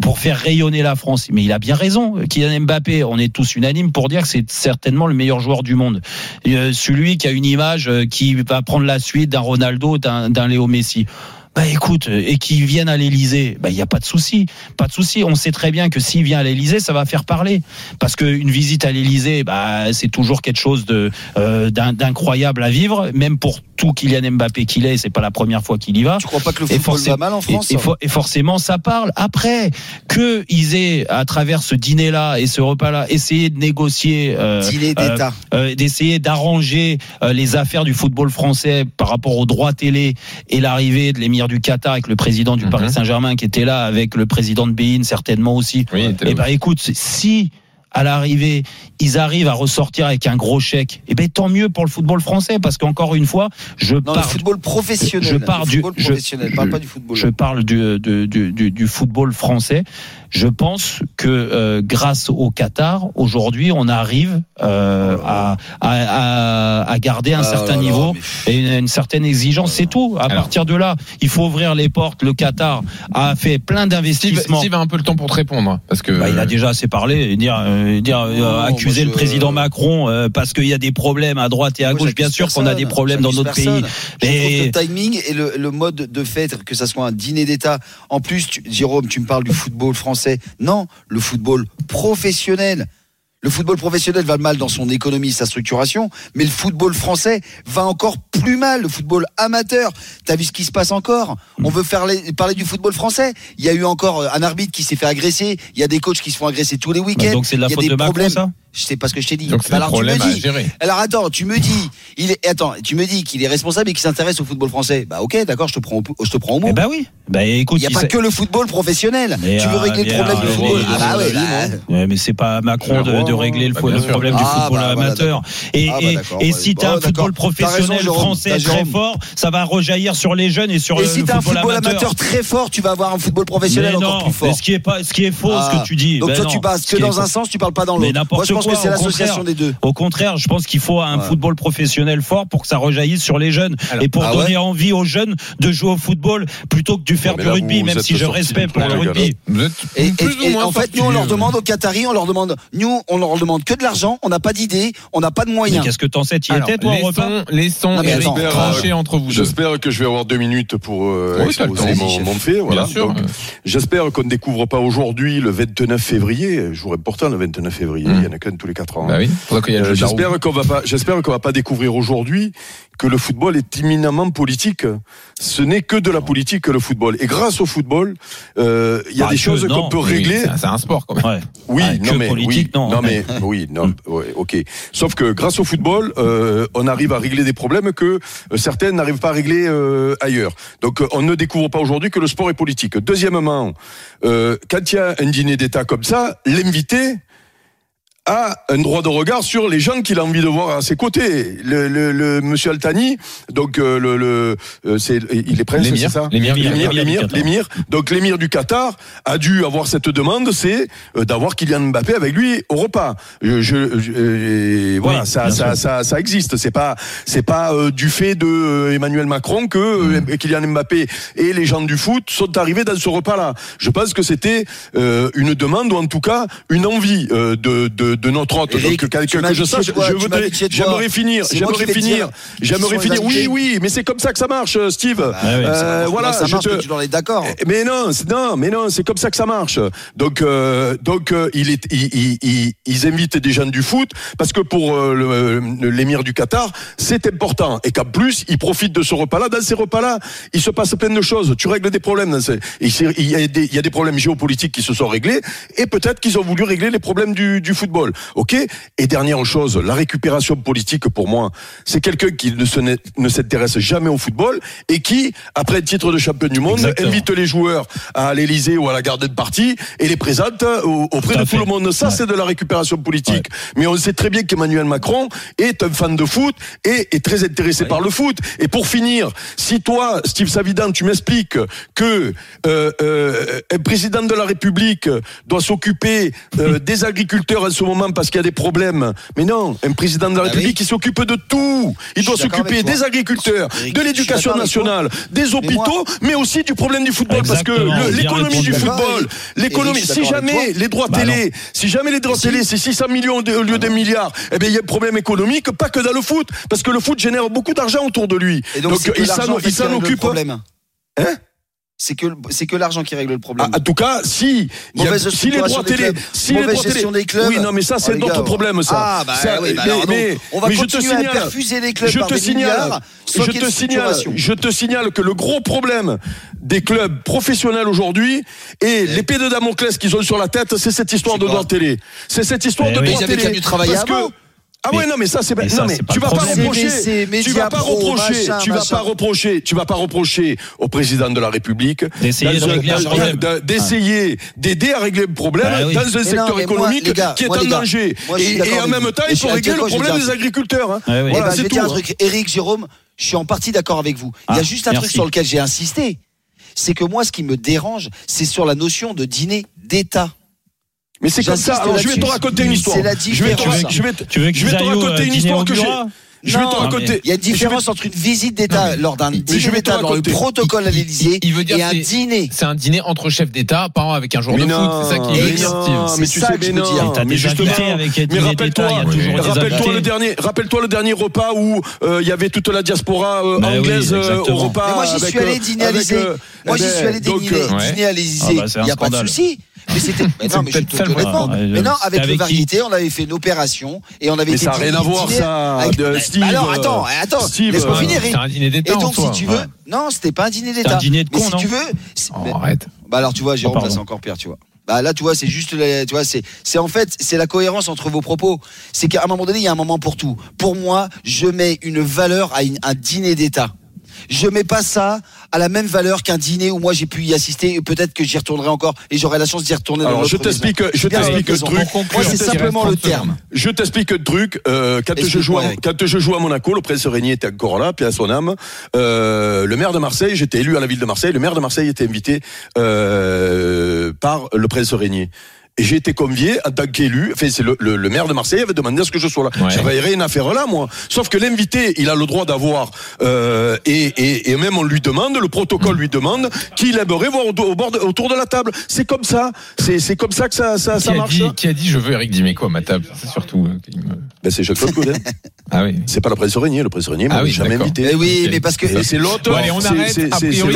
pour faire rayonner la France, mais il a bien raison. Kylian Mbappé, on est tous unanimes pour dire que c'est certainement le meilleur joueur du monde. Euh, celui qui a une image euh, qui va prendre la suite d'un Ronaldo, d'un d'un Léo Messi. Bah écoute, euh, et qu'ils viennent à l'Elysée, bah il y a pas de souci, pas de souci. On sait très bien que s'il vient à l'Elysée, ça va faire parler, parce qu'une visite à l'Elysée, bah c'est toujours quelque chose de euh, d'in- d'incroyable à vivre, même pour tout Kylian Mbappé qu'il est, c'est pas la première fois qu'il y va. Tu crois pas que le football va mal en France et, et for- et forcément, ça parle. Après, que ils aient, à travers ce dîner-là et ce repas-là, essayé de négocier, euh, d'État. euh, d'essayer d'arranger euh, les affaires du football français par rapport aux droits télé et l'arrivée de l'émir du Qatar avec le président du Mhm. Paris Saint-Germain qui était là, avec le président de Bein certainement aussi. Oui, là Eh ben, écoute, si à l'arrivée, ils arrivent à ressortir avec un gros chèque. Eh ben tant mieux pour le football français parce qu'encore une fois, je Non, le parle football professionnel. je parle le du football je- professionnel, parle je- pas du football. Je parle du, du, du, du- du football français. Je pense que euh, grâce au Qatar, aujourd'hui, on arrive euh, à, à, à, à garder un Ah certain là là, niveau mais- et une, une certaine exigence. C'est tout. À Alors. partir de là, il faut ouvrir les portes. Le Qatar a fait plein Steve, d'investissements. Steve a un peu le temps pour te répondre. Parce que Bah, il a déjà assez parlé et dire, euh, dire euh, Non, accuser le président Macron euh, parce qu'il y a des problèmes à droite et à Moi, gauche. Bien sûr qu'on a des problèmes dans notre personne. pays. Mais- le timing et le, le mode de fait, que ça soit un dîner d'État. En plus, tu- Jérôme, tu me parles du football français. Non, le football professionnel. Le football professionnel va mal dans son économie, sa structuration, mais le football français va encore plus mal, le football amateur. T'as vu ce qui se passe encore? On hmm. veut faire parler du football français. Il y a eu encore euh, un arbitre qui s'est fait agresser, il y a des coachs qui se font agresser tous les bah week-ends. Donc c'est de la faute des de Macron, problèmes. ça? Je sais pas ce que je t'ai dit. Donc alors tu me dis, alors attends, tu me dis, il tu me dis qu'il est responsable et qu'il s'intéresse au football français. Bah ok, d'accord, je te prends, au, je te prends au mot. Eh bah oui. Bah, écoute, il n'y a pas que le football professionnel. Tu veux ah, régler le problème du football. Ah, bah, bah euh. ouais, bah, mais c'est pas Macron de, régler le, problème du ah, bah, football bah, amateur. et, ah, et, si tu as un football professionnel français très fort, ça va rejaillir sur les jeunes et sur et le, si le. Et si tu as un football amateur. très fort, tu vas avoir un football professionnel mais encore plus fort. Ce qui est pas, ce qui est faux, ce que tu dis. Donc ben toi, tu passes que dans un sens, tu parles pas dans l'autre. Moi, je pense que c'est l'association des deux. Au contraire, je pense qu'il faut un football professionnel fort pour que ça rejaillisse sur les jeunes. Et pour donner envie aux jeunes de jouer au football plutôt que du faire du rugby, même si je respecte pour le rugby. Et, et, en fait, nous, on leur demande aux Qataris, on leur demande, nous, on leur demande que de l'argent, on n'a pas d'idée, on n'a pas de moyens. Qu'est-ce que t'en sais Tu y étais, toi, au repas Laissons trancher entre vous J'espère que je vais avoir deux minutes pour euh, exposer mon, fait. Voilà. J'espère qu'on ne découvre pas aujourd'hui, le 29 février, jour important, le 29 février, il y en a qu'un tous les quatre ans. Hein. Euh, j'espère qu'on va pas, j'espère qu'on va pas découvrir aujourd'hui que le football est éminemment politique. Ce n'est que de la politique que le football. Et grâce au football, euh, il y a bah, des choses qu'on peut régler. C'est un sport quand même. Oui, non, mais, oui, non. mais oui, non, ouais, ok. Sauf que grâce au football, euh, on arrive à régler des problèmes que euh, certaines n'arrivent pas à régler euh, ailleurs. Donc euh, on ne découvre pas aujourd'hui que le sport est politique. Deuxièmement, quand il y a un dîner d'État comme ça, l'invité a un droit de regard sur les gens qu'il a envie de voir à ses côtés. Le, le, le monsieur Altani, donc euh, le, le euh, c'est il est prince, c'est ça L'émir, l'émir, donc l'émir du Qatar a dû avoir cette demande, c'est euh, d'avoir Kylian Mbappé avec lui au repas. Je, je, voilà, ça, ça, ça, ça, existe. C'est pas c'est pas euh, du fait de Emmanuel Macron que. Kylian Mbappé et les gens du foot sont arrivés dans ce repas-là. Je pense que c'était une demande ou en tout cas une envie de, de de, notre hôte. Donc, que, je sache, j'aimerais finir, j'aimerais finir, j'aimerais finir. Oui, oui, mais c'est comme ça que ça marche, euh, Steve. Euh, voilà, ça marche, je d'accord. Eh, mais non, non, mais non, c'est comme ça que ça marche. Donc, euh, donc, euh, il est, il, il, ils invitent des jeunes du foot parce que pour euh, l'émir du Qatar, c'est important et qu'en plus, ils profitent de ce repas-là. Dans ces repas-là, il se passe plein de choses. Tu règles des problèmes. Il, y a des, il y a des problèmes géopolitiques qui se sont réglés et peut-être qu'ils ont voulu régler les problèmes du, du football. Ok? Et dernière chose, la récupération politique pour moi, c'est quelqu'un qui ne s'intéresse jamais au football et qui, après le titre de champion du monde, invite les joueurs à l'Elysée ou à la garde de party et les présente euh, auprès de tout le monde. Ça, c'est de la récupération politique. Mais on sait très bien qu'Emmanuel Macron est un fan de foot et est très intéressé par le foot. Et pour finir, si toi, Steve Savidan, tu m'expliques que euh, euh, président de la République doit s'occuper des agriculteurs en ce moment parce qu'il y a des problèmes. Mais non, un président de la République, qui s'occupe de tout. Il doit s'occuper des agriculteurs, de l'éducation nationale, des hôpitaux, mais aussi du problème du football. Parce que l'économie du football, l'économie, si jamais les droits télé, si jamais les droits télé, c'est 600 millions au lieu d'un milliard, eh bien, il y a un problème économique, pas que dans le foot, parce que le foot génère beaucoup d'argent autour de lui. donc, il s'en occupe. Hein? c'est que c'est que l'argent qui règle le problème. Ah, en tout cas, si y a, si les droits télé, clubs, si les droits télé, oui, non, mais ça c'est oh, d'autres oh, problèmes ça. Ah, bah, oui, bah, mais, alors, donc, mais, on va mais continuer je te signale, à perfuser les clubs je par te des signale, je te signale, je te signale que le gros problème des clubs professionnels aujourd'hui et eh. l'épée de Damoclès qu'ils ont sur la tête, c'est cette histoire de droits télé. C'est cette histoire eh de droits télé. Parce que ah mais, non mais ça c'est pas, ça, tu vas pas reprocher. Tu vas pas reprocher. tu vas pas reprocher. Tu vas pas reprocher au président de la République d'essayer d'aider à régler le problème dans un secteur économique qui est en danger. Et, en même temps il faut régler le problème des agriculteurs hein. Eric eh ben, hein. Jérôme je suis en partie d'accord avec vous. Il y a juste un truc sur lequel j'ai insisté. C'est que moi ce qui me dérange c'est sur la notion de dîner d'état. Mais c'est comme ça. Alors je vais te raconter une histoire. La je vais je vais te, je te raconter une histoire que j'ai. Je vais raconter. Il y a une différence entre une visite d'État lors d'un dîner d'État dans le protocole à l'Élysée et un dîner. C'est un dîner entre chefs d'État, pas avec un jour de foot. C'est ça qui est bien, Mais tu sais, mais non. Mais justement, rappelle-toi, euh, rappelle-toi le dernier, rappelle-toi le dernier repas où euh, il y avait toute la diaspora euh, anglaise au repas. Moi, j'y suis allé dîner à l'Élysée. Moi, j'y suis allé dîner à l'Élysée. Il n'y a pas de souci. Mais c'était. Non, mais je te connais pas. Mais non, avec, avec le variété, on avait fait une opération et on avait mais été. Ça n'a rien à voir, ça. Avec... Bah, Steve, bah alors, euh, attends, attends. Laisse-moi euh, finir. C'est un dîner d'État. Et donc, si tu veux. Non, c'était pas un dîner d'État. un dîner de con, si tu veux. Oh, arrête. Bah alors, tu vois, Jérôme, oh, c'est encore pire, tu vois. Bah là, tu vois, c'est juste, tu vois, c'est, c'est en fait, c'est la cohérence entre vos propos. C'est qu'à un moment donné, il y a un moment pour tout. Pour moi, je mets une valeur à un dîner d'État. Je mets pas ça à la même valeur qu'un dîner où moi j'ai pu y assister et peut-être que j'y retournerai encore et j'aurai la chance d'y retourner. dans Alors, je t'explique, je t'explique le truc. Moi, c'est simplement le terme. Je t'explique le truc. Euh, quand je Explique-moi, joue, à, Eric. quand je joue à Monaco, le prince Régnier était encore là, puis à son âme. Euh, le maire de Marseille, j'étais élu à la ville de Marseille. Le maire de Marseille était invité euh, par le prince Régnier. Et j'ai été convié en tant qu'élu. Enfin, c'est le, le, le maire de Marseille avait demandé à ce que je sois là. Ouais. J'avais rien à faire là, moi. Sauf que l'invité, il a le droit d'avoir euh, et, et, et même on lui demande, le protocole lui demande qu'il aimerait voir au, au bord de- autour de la table. C'est comme ça. C'est c'est comme ça que ça ça, Qui ça marche. dit, qui a dit je veux Eric Dimeco à ma table C'est surtout. euh, me- Ben, c'est Jacques-Claude Godin. Ah oui. C'est pas le prince Régnier. Le prince Régnier m'a Ah oui, jamais invité. Mais oui, mais parce que Et c'est l'autre. Bon, allez, on c'est- arrête. c'est- A c'est- priori,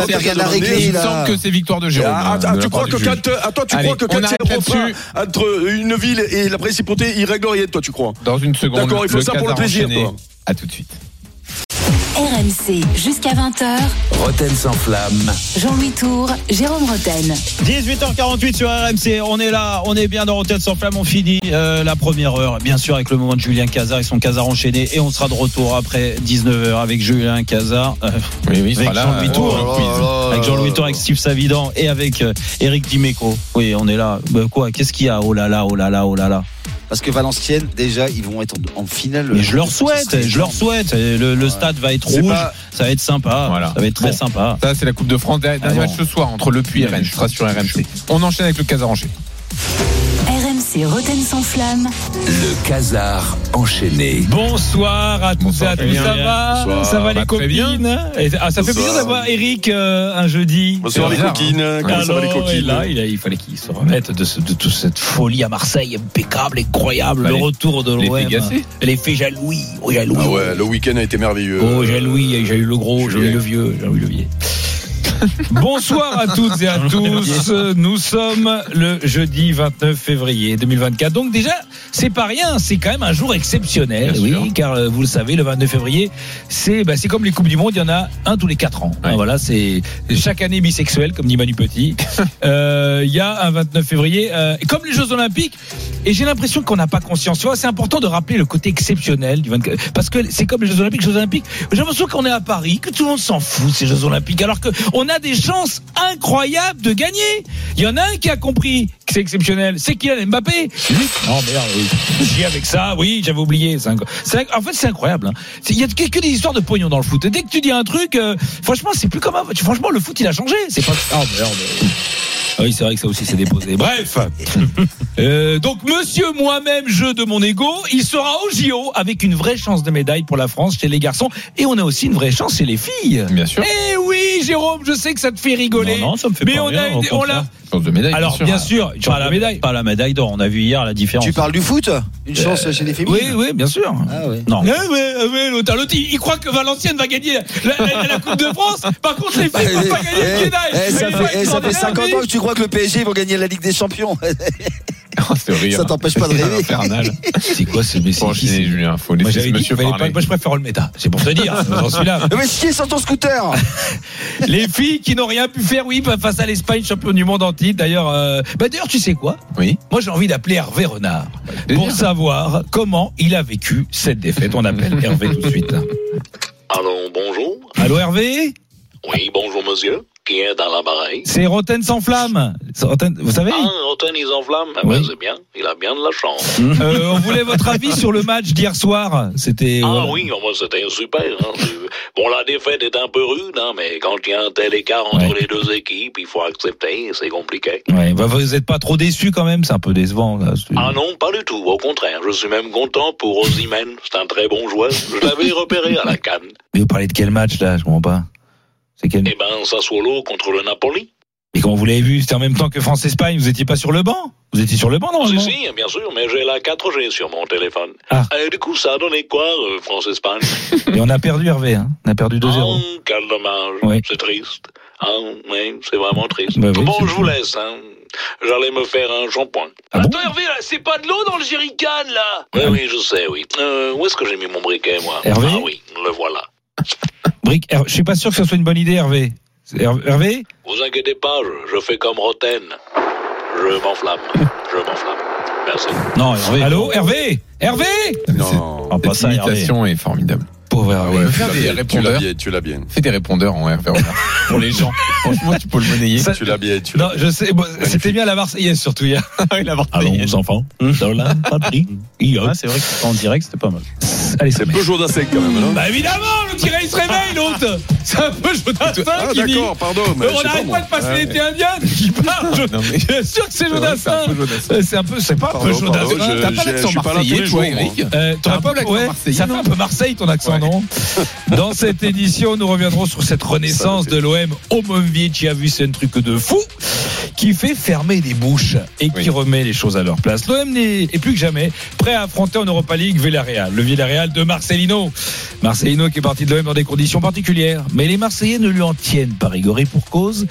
Il me semble que c'est victoire de Jérôme. Ah, hein, ah, de la tu part crois que quand, ah, toi, tu crois que on quand c'est entre une ville et la principauté, il règle rien, toi, tu crois? Dans une seconde. D'accord, il faut ça pour le plaisir, toi. À tout de suite. RMC jusqu'à 20h. Roten sans flamme. Jean-Louis Tour, Jérôme Roten. 18h48 sur RMC, on est là, on est bien dans Rotten sans flamme, on finit euh, la première heure, bien sûr avec le moment de Julien Cazard et son Cazard enchaîné, et on sera de retour après 19h avec Julien Cazard, euh, Oui, oui, avec. Jean-Louis euh, Tour, le quiz. avec Jean-Louis Tour, avec Steve Savidan et avec euh, Eric Dimeco. Oui, on est là. Bah, quoi Qu'est-ce qu'il y a? Oh là là, oh là là, oh là là. Parce que Valenciennes, déjà, ils vont être en, en finale. Mais je leur souhaite, je leur souhaite. Le, le stade va être rouge, pas- ça va être sympa, Voilà. ça va être très Bon. sympa. Ça, c'est la Coupe de France. Dernier Ah bon. match ce soir entre Le Puy et Rennes. Ce sera sur RMC. On enchaîne avec le Casaranché. RMC Roten sans flamme. Le casar enchaîné. Bonsoir à tous et à tous, ça va Bonsoir. Ça va Bah, les bien. copines Et- ah, Ça fait plaisir d'avoir Eric euh, un jeudi. Bonsoir les bizarre, coquines. Comment ça va les coquines là, il, a- il fallait qu'il se remette de, ce- de toute cette folie à Marseille, impeccable, incroyable, Bah, le les- retour de l'OM. L'effet Jaloui. Oh, Jaloui. Ah ouais, le week-end a été merveilleux. Oh, Jaloui, j'ai eu le gros, j'ai eu le vieux, j'ai eu le vieux. Bonsoir à toutes et à tous. Nous sommes le jeudi 29 février 2024. Donc déjà, c'est pas rien, c'est quand même un jour exceptionnel. Bien oui, sûr. car euh, vous le savez, le 29 février, c'est bah, c'est comme les coupes du monde, il y en a un tous les quatre ans. Ouais. Ah, Voilà, c'est chaque année bisexuel, comme dit Manu Petit. Euh, Il y a un 29 février, euh, comme les Jeux Olympiques. Et j'ai l'impression qu'on n'a pas conscience. Tu vois, c'est important de rappeler le côté exceptionnel du 24 parce que c'est comme les Jeux Olympiques, les Jeux Olympiques. J'ai l'impression qu'on est à Paris, que tout le monde s'en fout ces Jeux Olympiques, alors que on a des chances incroyables de gagner. Il y en a un qui a compris que c'est exceptionnel, c'est Kylian Mbappé. Non merde, oui. J'y avec ça, oui, j'avais oublié. En fait, c'est incroyable. hein. Il y a que, des histoires de pognon dans le foot. Et dès que tu dis un truc, euh, franchement, c'est plus comme avant. Franchement, le foot, il a changé. C'est pas. Oh merde. Oui, c'est vrai que ça aussi s'est déposé. Bref. Euh, donc, monsieur moi-même, jeu de mon ego, il sera au JO avec une vraie chance de médaille pour la France chez les garçons. Et on a aussi une vraie chance chez les filles. Bien sûr. Eh oui, Jérôme, je sais que ça te fait rigoler. Non, non, ça me fait Mais pas on a, on l'a. de médaille. Alors, bien sûr, tu Pas as la médaille. Pas la médaille d'or. On a vu hier la différence. Tu parles du foot Une chance chez les féminines Oui, oui, bien sûr. Ah. Non. Eh eh ouais, l'autre, l'autre, il, il croit que Valenciennes va gagner la, la- la Coupe de France. Par contre, les filles ne vont pas gagner le Eh, médaille. eh, ça, Mais fait, eh, ça fait extraordinaire, 50 oui. ans que tu crois que le PSG vont gagner la Ligue des Champions. Oh. Ça t'empêche pas de rêver. C'est quoi ce message Julien. Faut Moi, dit monsieur pas- moi, je préfère Olmeta. C'est pour te dire. J'en suis là. Mais qui est sur ton scooter Les filles qui n'ont rien pu faire, oui, face à l'Espagne, champion du monde en titre. D'ailleurs, euh, bah, d'ailleurs, tu sais quoi? Oui. Moi, j'ai envie d'appeler Hervé Renard pour savoir comment il a vécu cette défaite. On appelle Hervé tout de suite. Allô, bonjour. Allô, Hervé? Oui, bonjour, monsieur. Qui est dans l'appareil C'est Roten sans flamme. Roten- vous savez? Ah, Rotten, ils enflamment. Eh Oui. ben, c'est bien. Il a bien de la chance. Euh, on voulait votre avis sur le match d'hier soir. C'était. Ah voilà. oui, moi, c'était super. hein. Bon, la défaite est un peu rude, hein, mais quand il y a un tel écart entre Ouais. les deux équipes, il faut accepter. C'est compliqué. Ouais, bah, vous n'êtes pas trop déçu quand même, c'est un peu décevant. Là. Ah non, pas du tout. Au contraire, je suis même content pour Osimhen. C'est un très bon joueur. Je l'avais repéré à la canne. Mais vous parlez de quel match là? Je comprends pas. C'est quel Eh ben, Sassuolo contre le Napoli. Et comment vous l'avez vu C'était en même temps que France-Espagne. Vous étiez pas sur le banc Vous étiez sur le banc Si, normalement si, bien sûr, mais j'ai la 4G sur mon téléphone. Ah. Et du coup, ça a donné quoi, euh, France-Espagne Et on a perdu Hervé. Hein. On a perdu 2-0. Oh, quel dommage. C'est triste. Ah, oui, c'est vraiment triste. Bah oui, bon, je vous laisse. Hein. J'allais me faire un shampoing. Ah bon Attends, Hervé, là, c'est pas de l'eau dans le jerrycan, là Oui, oui, je sais, oui. Euh, où est-ce que j'ai mis mon briquet, moi? Hervé Ah oui, le voilà. Brick, je suis pas sûr que ce soit une bonne idée, Hervé. Hervé Vous inquiétez pas, je, je fais comme Roten. Je m'enflamme. Je m'enflamme. Merci. Non, Hervé. Allô, Hervé Hervé Non. Ah, pas ça, Hervé. L'imitation est formidable. Pauvre Hervé. Ouais, faire Tu des répondeurs. tu l'as bien. Fais des répondeurs en Hervé Renard pour les gens. Franchement, tu peux le monnayer. Ça- Tu l'as bien, tu Non, je sais, bon, c'était bien la Marseillaise surtout hier. la Marseillaise. enfants, dans la patrie. Ah, c'est vrai que en direct, c'était pas mal. Allez, C'est peu Jodasek quand même, non Bah évidemment, le tiré il se réveille l'autre. C'est un peu Jodassin Ah qui dit. d'accord, pardon. mais je on n'arrête pas de passer Ouais. l'été indien qui parle. Non, mais- Bien sûr que c'est Jodassin. Euh, C'est un peu, c'est pas un peu Jodassin. T'as pas l'accent marseillais, toi. Eric Euh, t'aurais un pas peu l'accent marseillais, Ça fait un peu Marseille ton accent, Dans cette édition, nous reviendrons sur cette renaissance de l'OM. Omovic a vu c'est un truc de fou qui fait fermer les bouches et qui Oui. remet les choses à leur place. L'OM n'est est plus que jamais prêt à affronter en Europa League Villarreal, le Villarreal de Marcelino. Marcelino qui est parti de l'OM dans des conditions particulières, mais les Marseillais ne lui en tiennent pas et pour cause.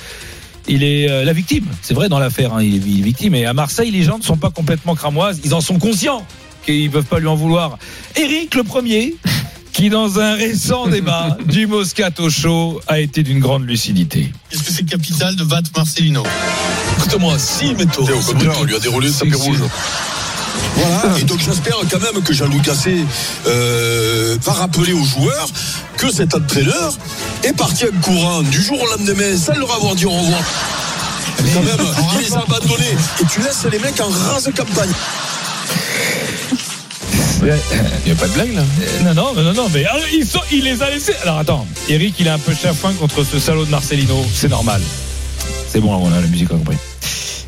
Il est euh, la victime, c'est vrai dans l'affaire, hein, il est il est victime. Et à Marseille, les gens ne sont pas complètement cramoises, ils en sont conscients qu'ils peuvent pas lui en vouloir. Eric, le premier, qui dans un récent débat du Moscato Show a été d'une grande lucidité. Est-ce que c'est capital de battre Marcelino Écoute-moi, si, mais toi. Au contraire, on lui a déroulé le tapis rouge. Voilà, et donc j'espère quand même que Jean-Louis Gasset euh, va rappeler aux joueurs que cet entraîneur est parti en courant du jour au lendemain sans leur avoir dit au revoir. Quand même, il les a abandonnés et tu laisses les mecs en rase campagne. Il n'y a pas de blague là Euh, Non, non, non, non, mais ils sont- il les a laissés. Alors attends, Eric, il est un peu chafouin contre ce salaud de Marcelino, c'est normal. C'est bon, on a la musique, a compris.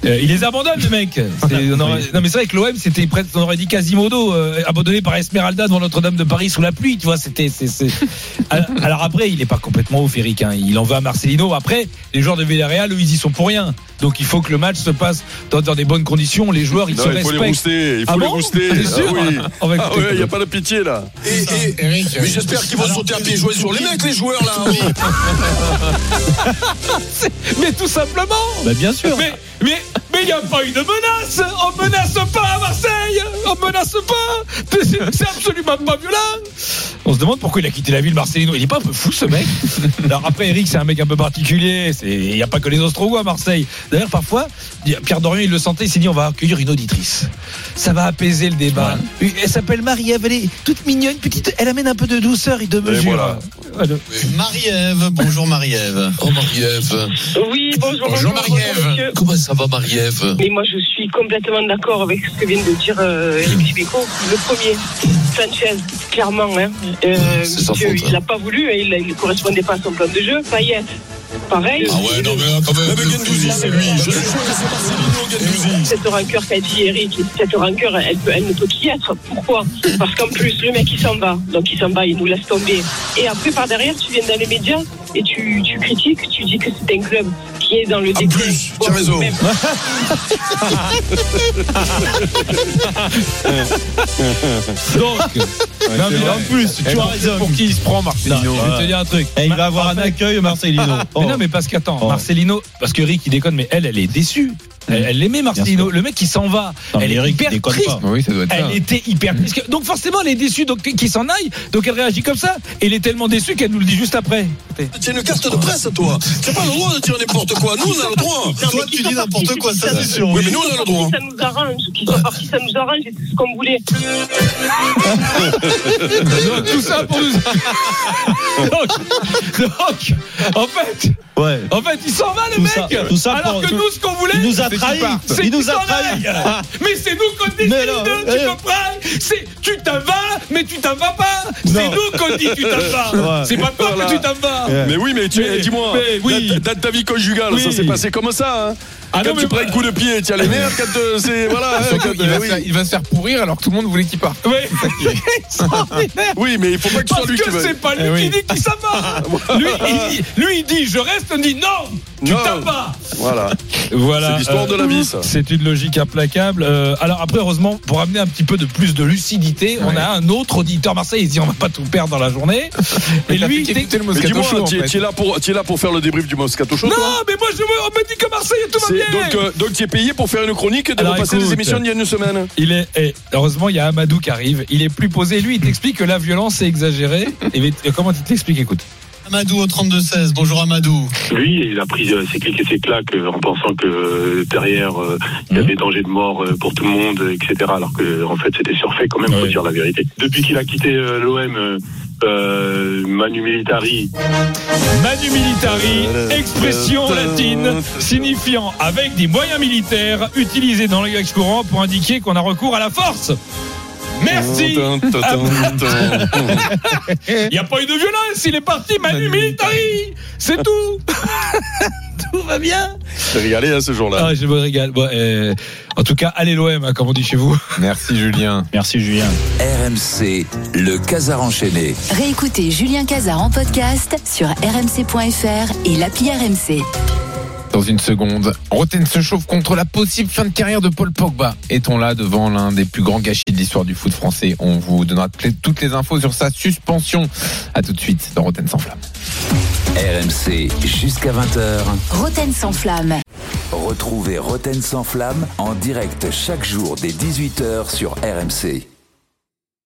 Euh, il les abandonne, le mec. C'est- on aurait- non, mais c'est vrai que l'OM, c'était presque, on aurait dit Quasimodo, euh, abandonné par Esmeralda devant Notre-Dame de Paris sous la pluie, tu vois. C'était, c'est, c'est- Alors, après, il est pas complètement ouf, Eric. Hein. Il en veut à Marcelino. Après, les joueurs de Villarreal, eux, ils y sont pour rien. Donc, il faut que le match se passe dans, dans des bonnes conditions. Les joueurs, ils Non, se il faut les respectent. rouster, il faut Ah les bon rouster. Sûr Ah oui. Va Ah ouais, il n'y a pas de pitié là. Et, et- mais j'espère qu'ils vont sauter à pieds joints sur les mecs, les joueurs là. Mais tout simplement Bah, bien sûr. Mais mais mais il n'y a pas eu de menace On menace pas à Marseille On menace pas C'est absolument pas violent On se demande pourquoi il a quitté la ville Marcelino. Il est pas un peu fou ce mec? Alors après Eric c'est un mec un peu particulier. Il n'y a pas que les Ostrogoths à Marseille. D'ailleurs parfois Pierre Dorian il le sentait, il s'est dit on va accueillir une auditrice. Ça va apaiser le débat. Elle s'appelle Marie-Ève, elle est toute mignonne, petite, elle amène un peu de douceur et de mesure. voilà. Marie-Ève, bonjour Marie-Ève. Oh Marie-Ève. Oui, bonjour. Bonjour bonjour, Marie-Ève. Comment ça va Marie-Ève? Mais moi, je suis complètement d'accord avec ce que vient de dire euh, Eric Dimeco. Le premier, Sanchez, clairement, hein, euh, monsieur, il n'a pas voulu, hein, il ne correspondait pas à son plan de jeu. Payet, pareil. Ah ouais, non mais là, quand même. Même Gendouzi, c'est lui. Je suis sûr que c'est Marcelino Gendouzi. Cette rancœur qu'a dit Eric, cette rancœur, elle, peut, elle ne peut qu'y être. Pourquoi? Parce qu'en plus, le mec, il s'en va. Donc, il s'en va, il nous laisse tomber. Et après, par derrière, tu viens dans les médias et tu, tu critiques, tu dis que c'est un club qui est dans le En déclin. plus, tu as raison. Donc, non, mais en plus, tu as raison. Pour qui il se prend, Marcelino Non, je vais te dire un truc. Et il va avoir un accueil, Marcelino. Mais non, mais parce qu'attends, Oh. Marcelino, parce que Rick il déconne, mais elle, elle est déçue. Elle, elle aimait Marcelino. Le mec, il s'en va. Non, elle est Eric, hyper triste. pas. Oui, ça doit être ça. Elle était hyper triste. Donc forcément, elle est déçue donc qu'il s'en aille. Donc elle réagit comme ça. Et elle est tellement déçue qu'elle nous le dit juste après. Tu as une carte de presse, toi. Tu n'as pas le droit de dire n'importe quoi. Nous, on a le droit. Non, Toi, qui tu dis n'importe quoi, ça, qui c'est sûr. Oui, mais nous, on a le droit. Ça nous arrange. Qui sont partis, ça nous arrange. et C'est ce qu'on voulait. Tout ça pour nous. donc, donc, en fait, Ouais. en fait, il s'en va le Tout mec. ça- tout ça alors pour- que tout- nous, ce qu'on voulait, Il nous a c'est qu'il trahis. parte. C'est Il nous a aille. Mais c'est nous qu'on dit deux, tu eh. comprends C'est tu t'en vas, mais tu t'en vas pas. C'est nous qu'on dit tu t'en vas. C'est pas toi que tu t'en vas. Mais oui, mais tu dis-moi, dans ta vie conjugale, ça s'est passé comme ça. Hein. Ah quand non, tu prends un coup de pied, tu as les nerfs. Quand euh, c'est voilà. hein, Surtout, quand, il, va euh, se oui. faire, il va se faire pourrir alors que tout le monde voulait qu'il parte. Oui. Mais il faut pas que ce Parce soit lui qui que c'est pas lui Eh oui. qui dit qu'il s'en va. lui, il lui, il dit je reste, on dit non, tu Non. t'en vas. Voilà. Voilà. C'est l'histoire de la vie, ça. C'est une logique implacable. Euh, alors après, heureusement, pour amener un petit peu de plus de lucidité, on a un autre auditeur Marseille. Il se dit on va pas tout perdre dans la journée. Et lui, t'es- écouté le Moscato Show, tu es- tu là pour, tu es là pour faire le débrief du Moscato Show, non, toi mais moi je me, on me dit que Marseille tout va bien. donc, euh, donc tu es payé pour faire une chronique et de Alors, repasser les écoute. émissions d'il y a une semaine. Il est, eh, heureusement, il y a Amadou qui arrive. Il est plus posé. Lui, il t'explique que la violence est exagérée. Et comment il t'explique Écoute. Amadou au 32-16. Bonjour Amadou. Lui, il a pris euh, ses clics et ses claques euh, en pensant que euh, derrière il y avait danger de mort pour tout le monde, etc. Alors que en fait c'était surfait quand même, faut dire la vérité. Depuis qu'il a quitté l'OM, euh, Manu Militari. Manu Militari, expression latine signifiant avec des moyens militaires utilisés dans le langage courant pour indiquer qu'on a recours à la force. Merci. Il n'y a pas eu de violence, il est parti, Manu Militari. C'est tout. tout va bien. T'es régalé hein, ce jour-là. Ah, je me régale. Bon, euh, en tout cas, allez l'OM, hein, comme on dit chez vous. Merci Julien. Merci Julien. RMC, le Casar enchaîné. Réécoutez Julien Cazard en podcast sur rmc.fr et l'appli RMC. Dans une seconde, Roten se chauffe contre la possible fin de carrière de Paul Pogba. Est-on là devant l'un des plus grands gâchis de l'histoire du foot français? On vous donnera toutes les infos sur sa suspension. À tout de suite dans Roten sans flamme. RMC, jusqu'à 20h. Roten sans flamme. Retrouvez Roten sans flamme en direct chaque jour dès 18h sur RMC.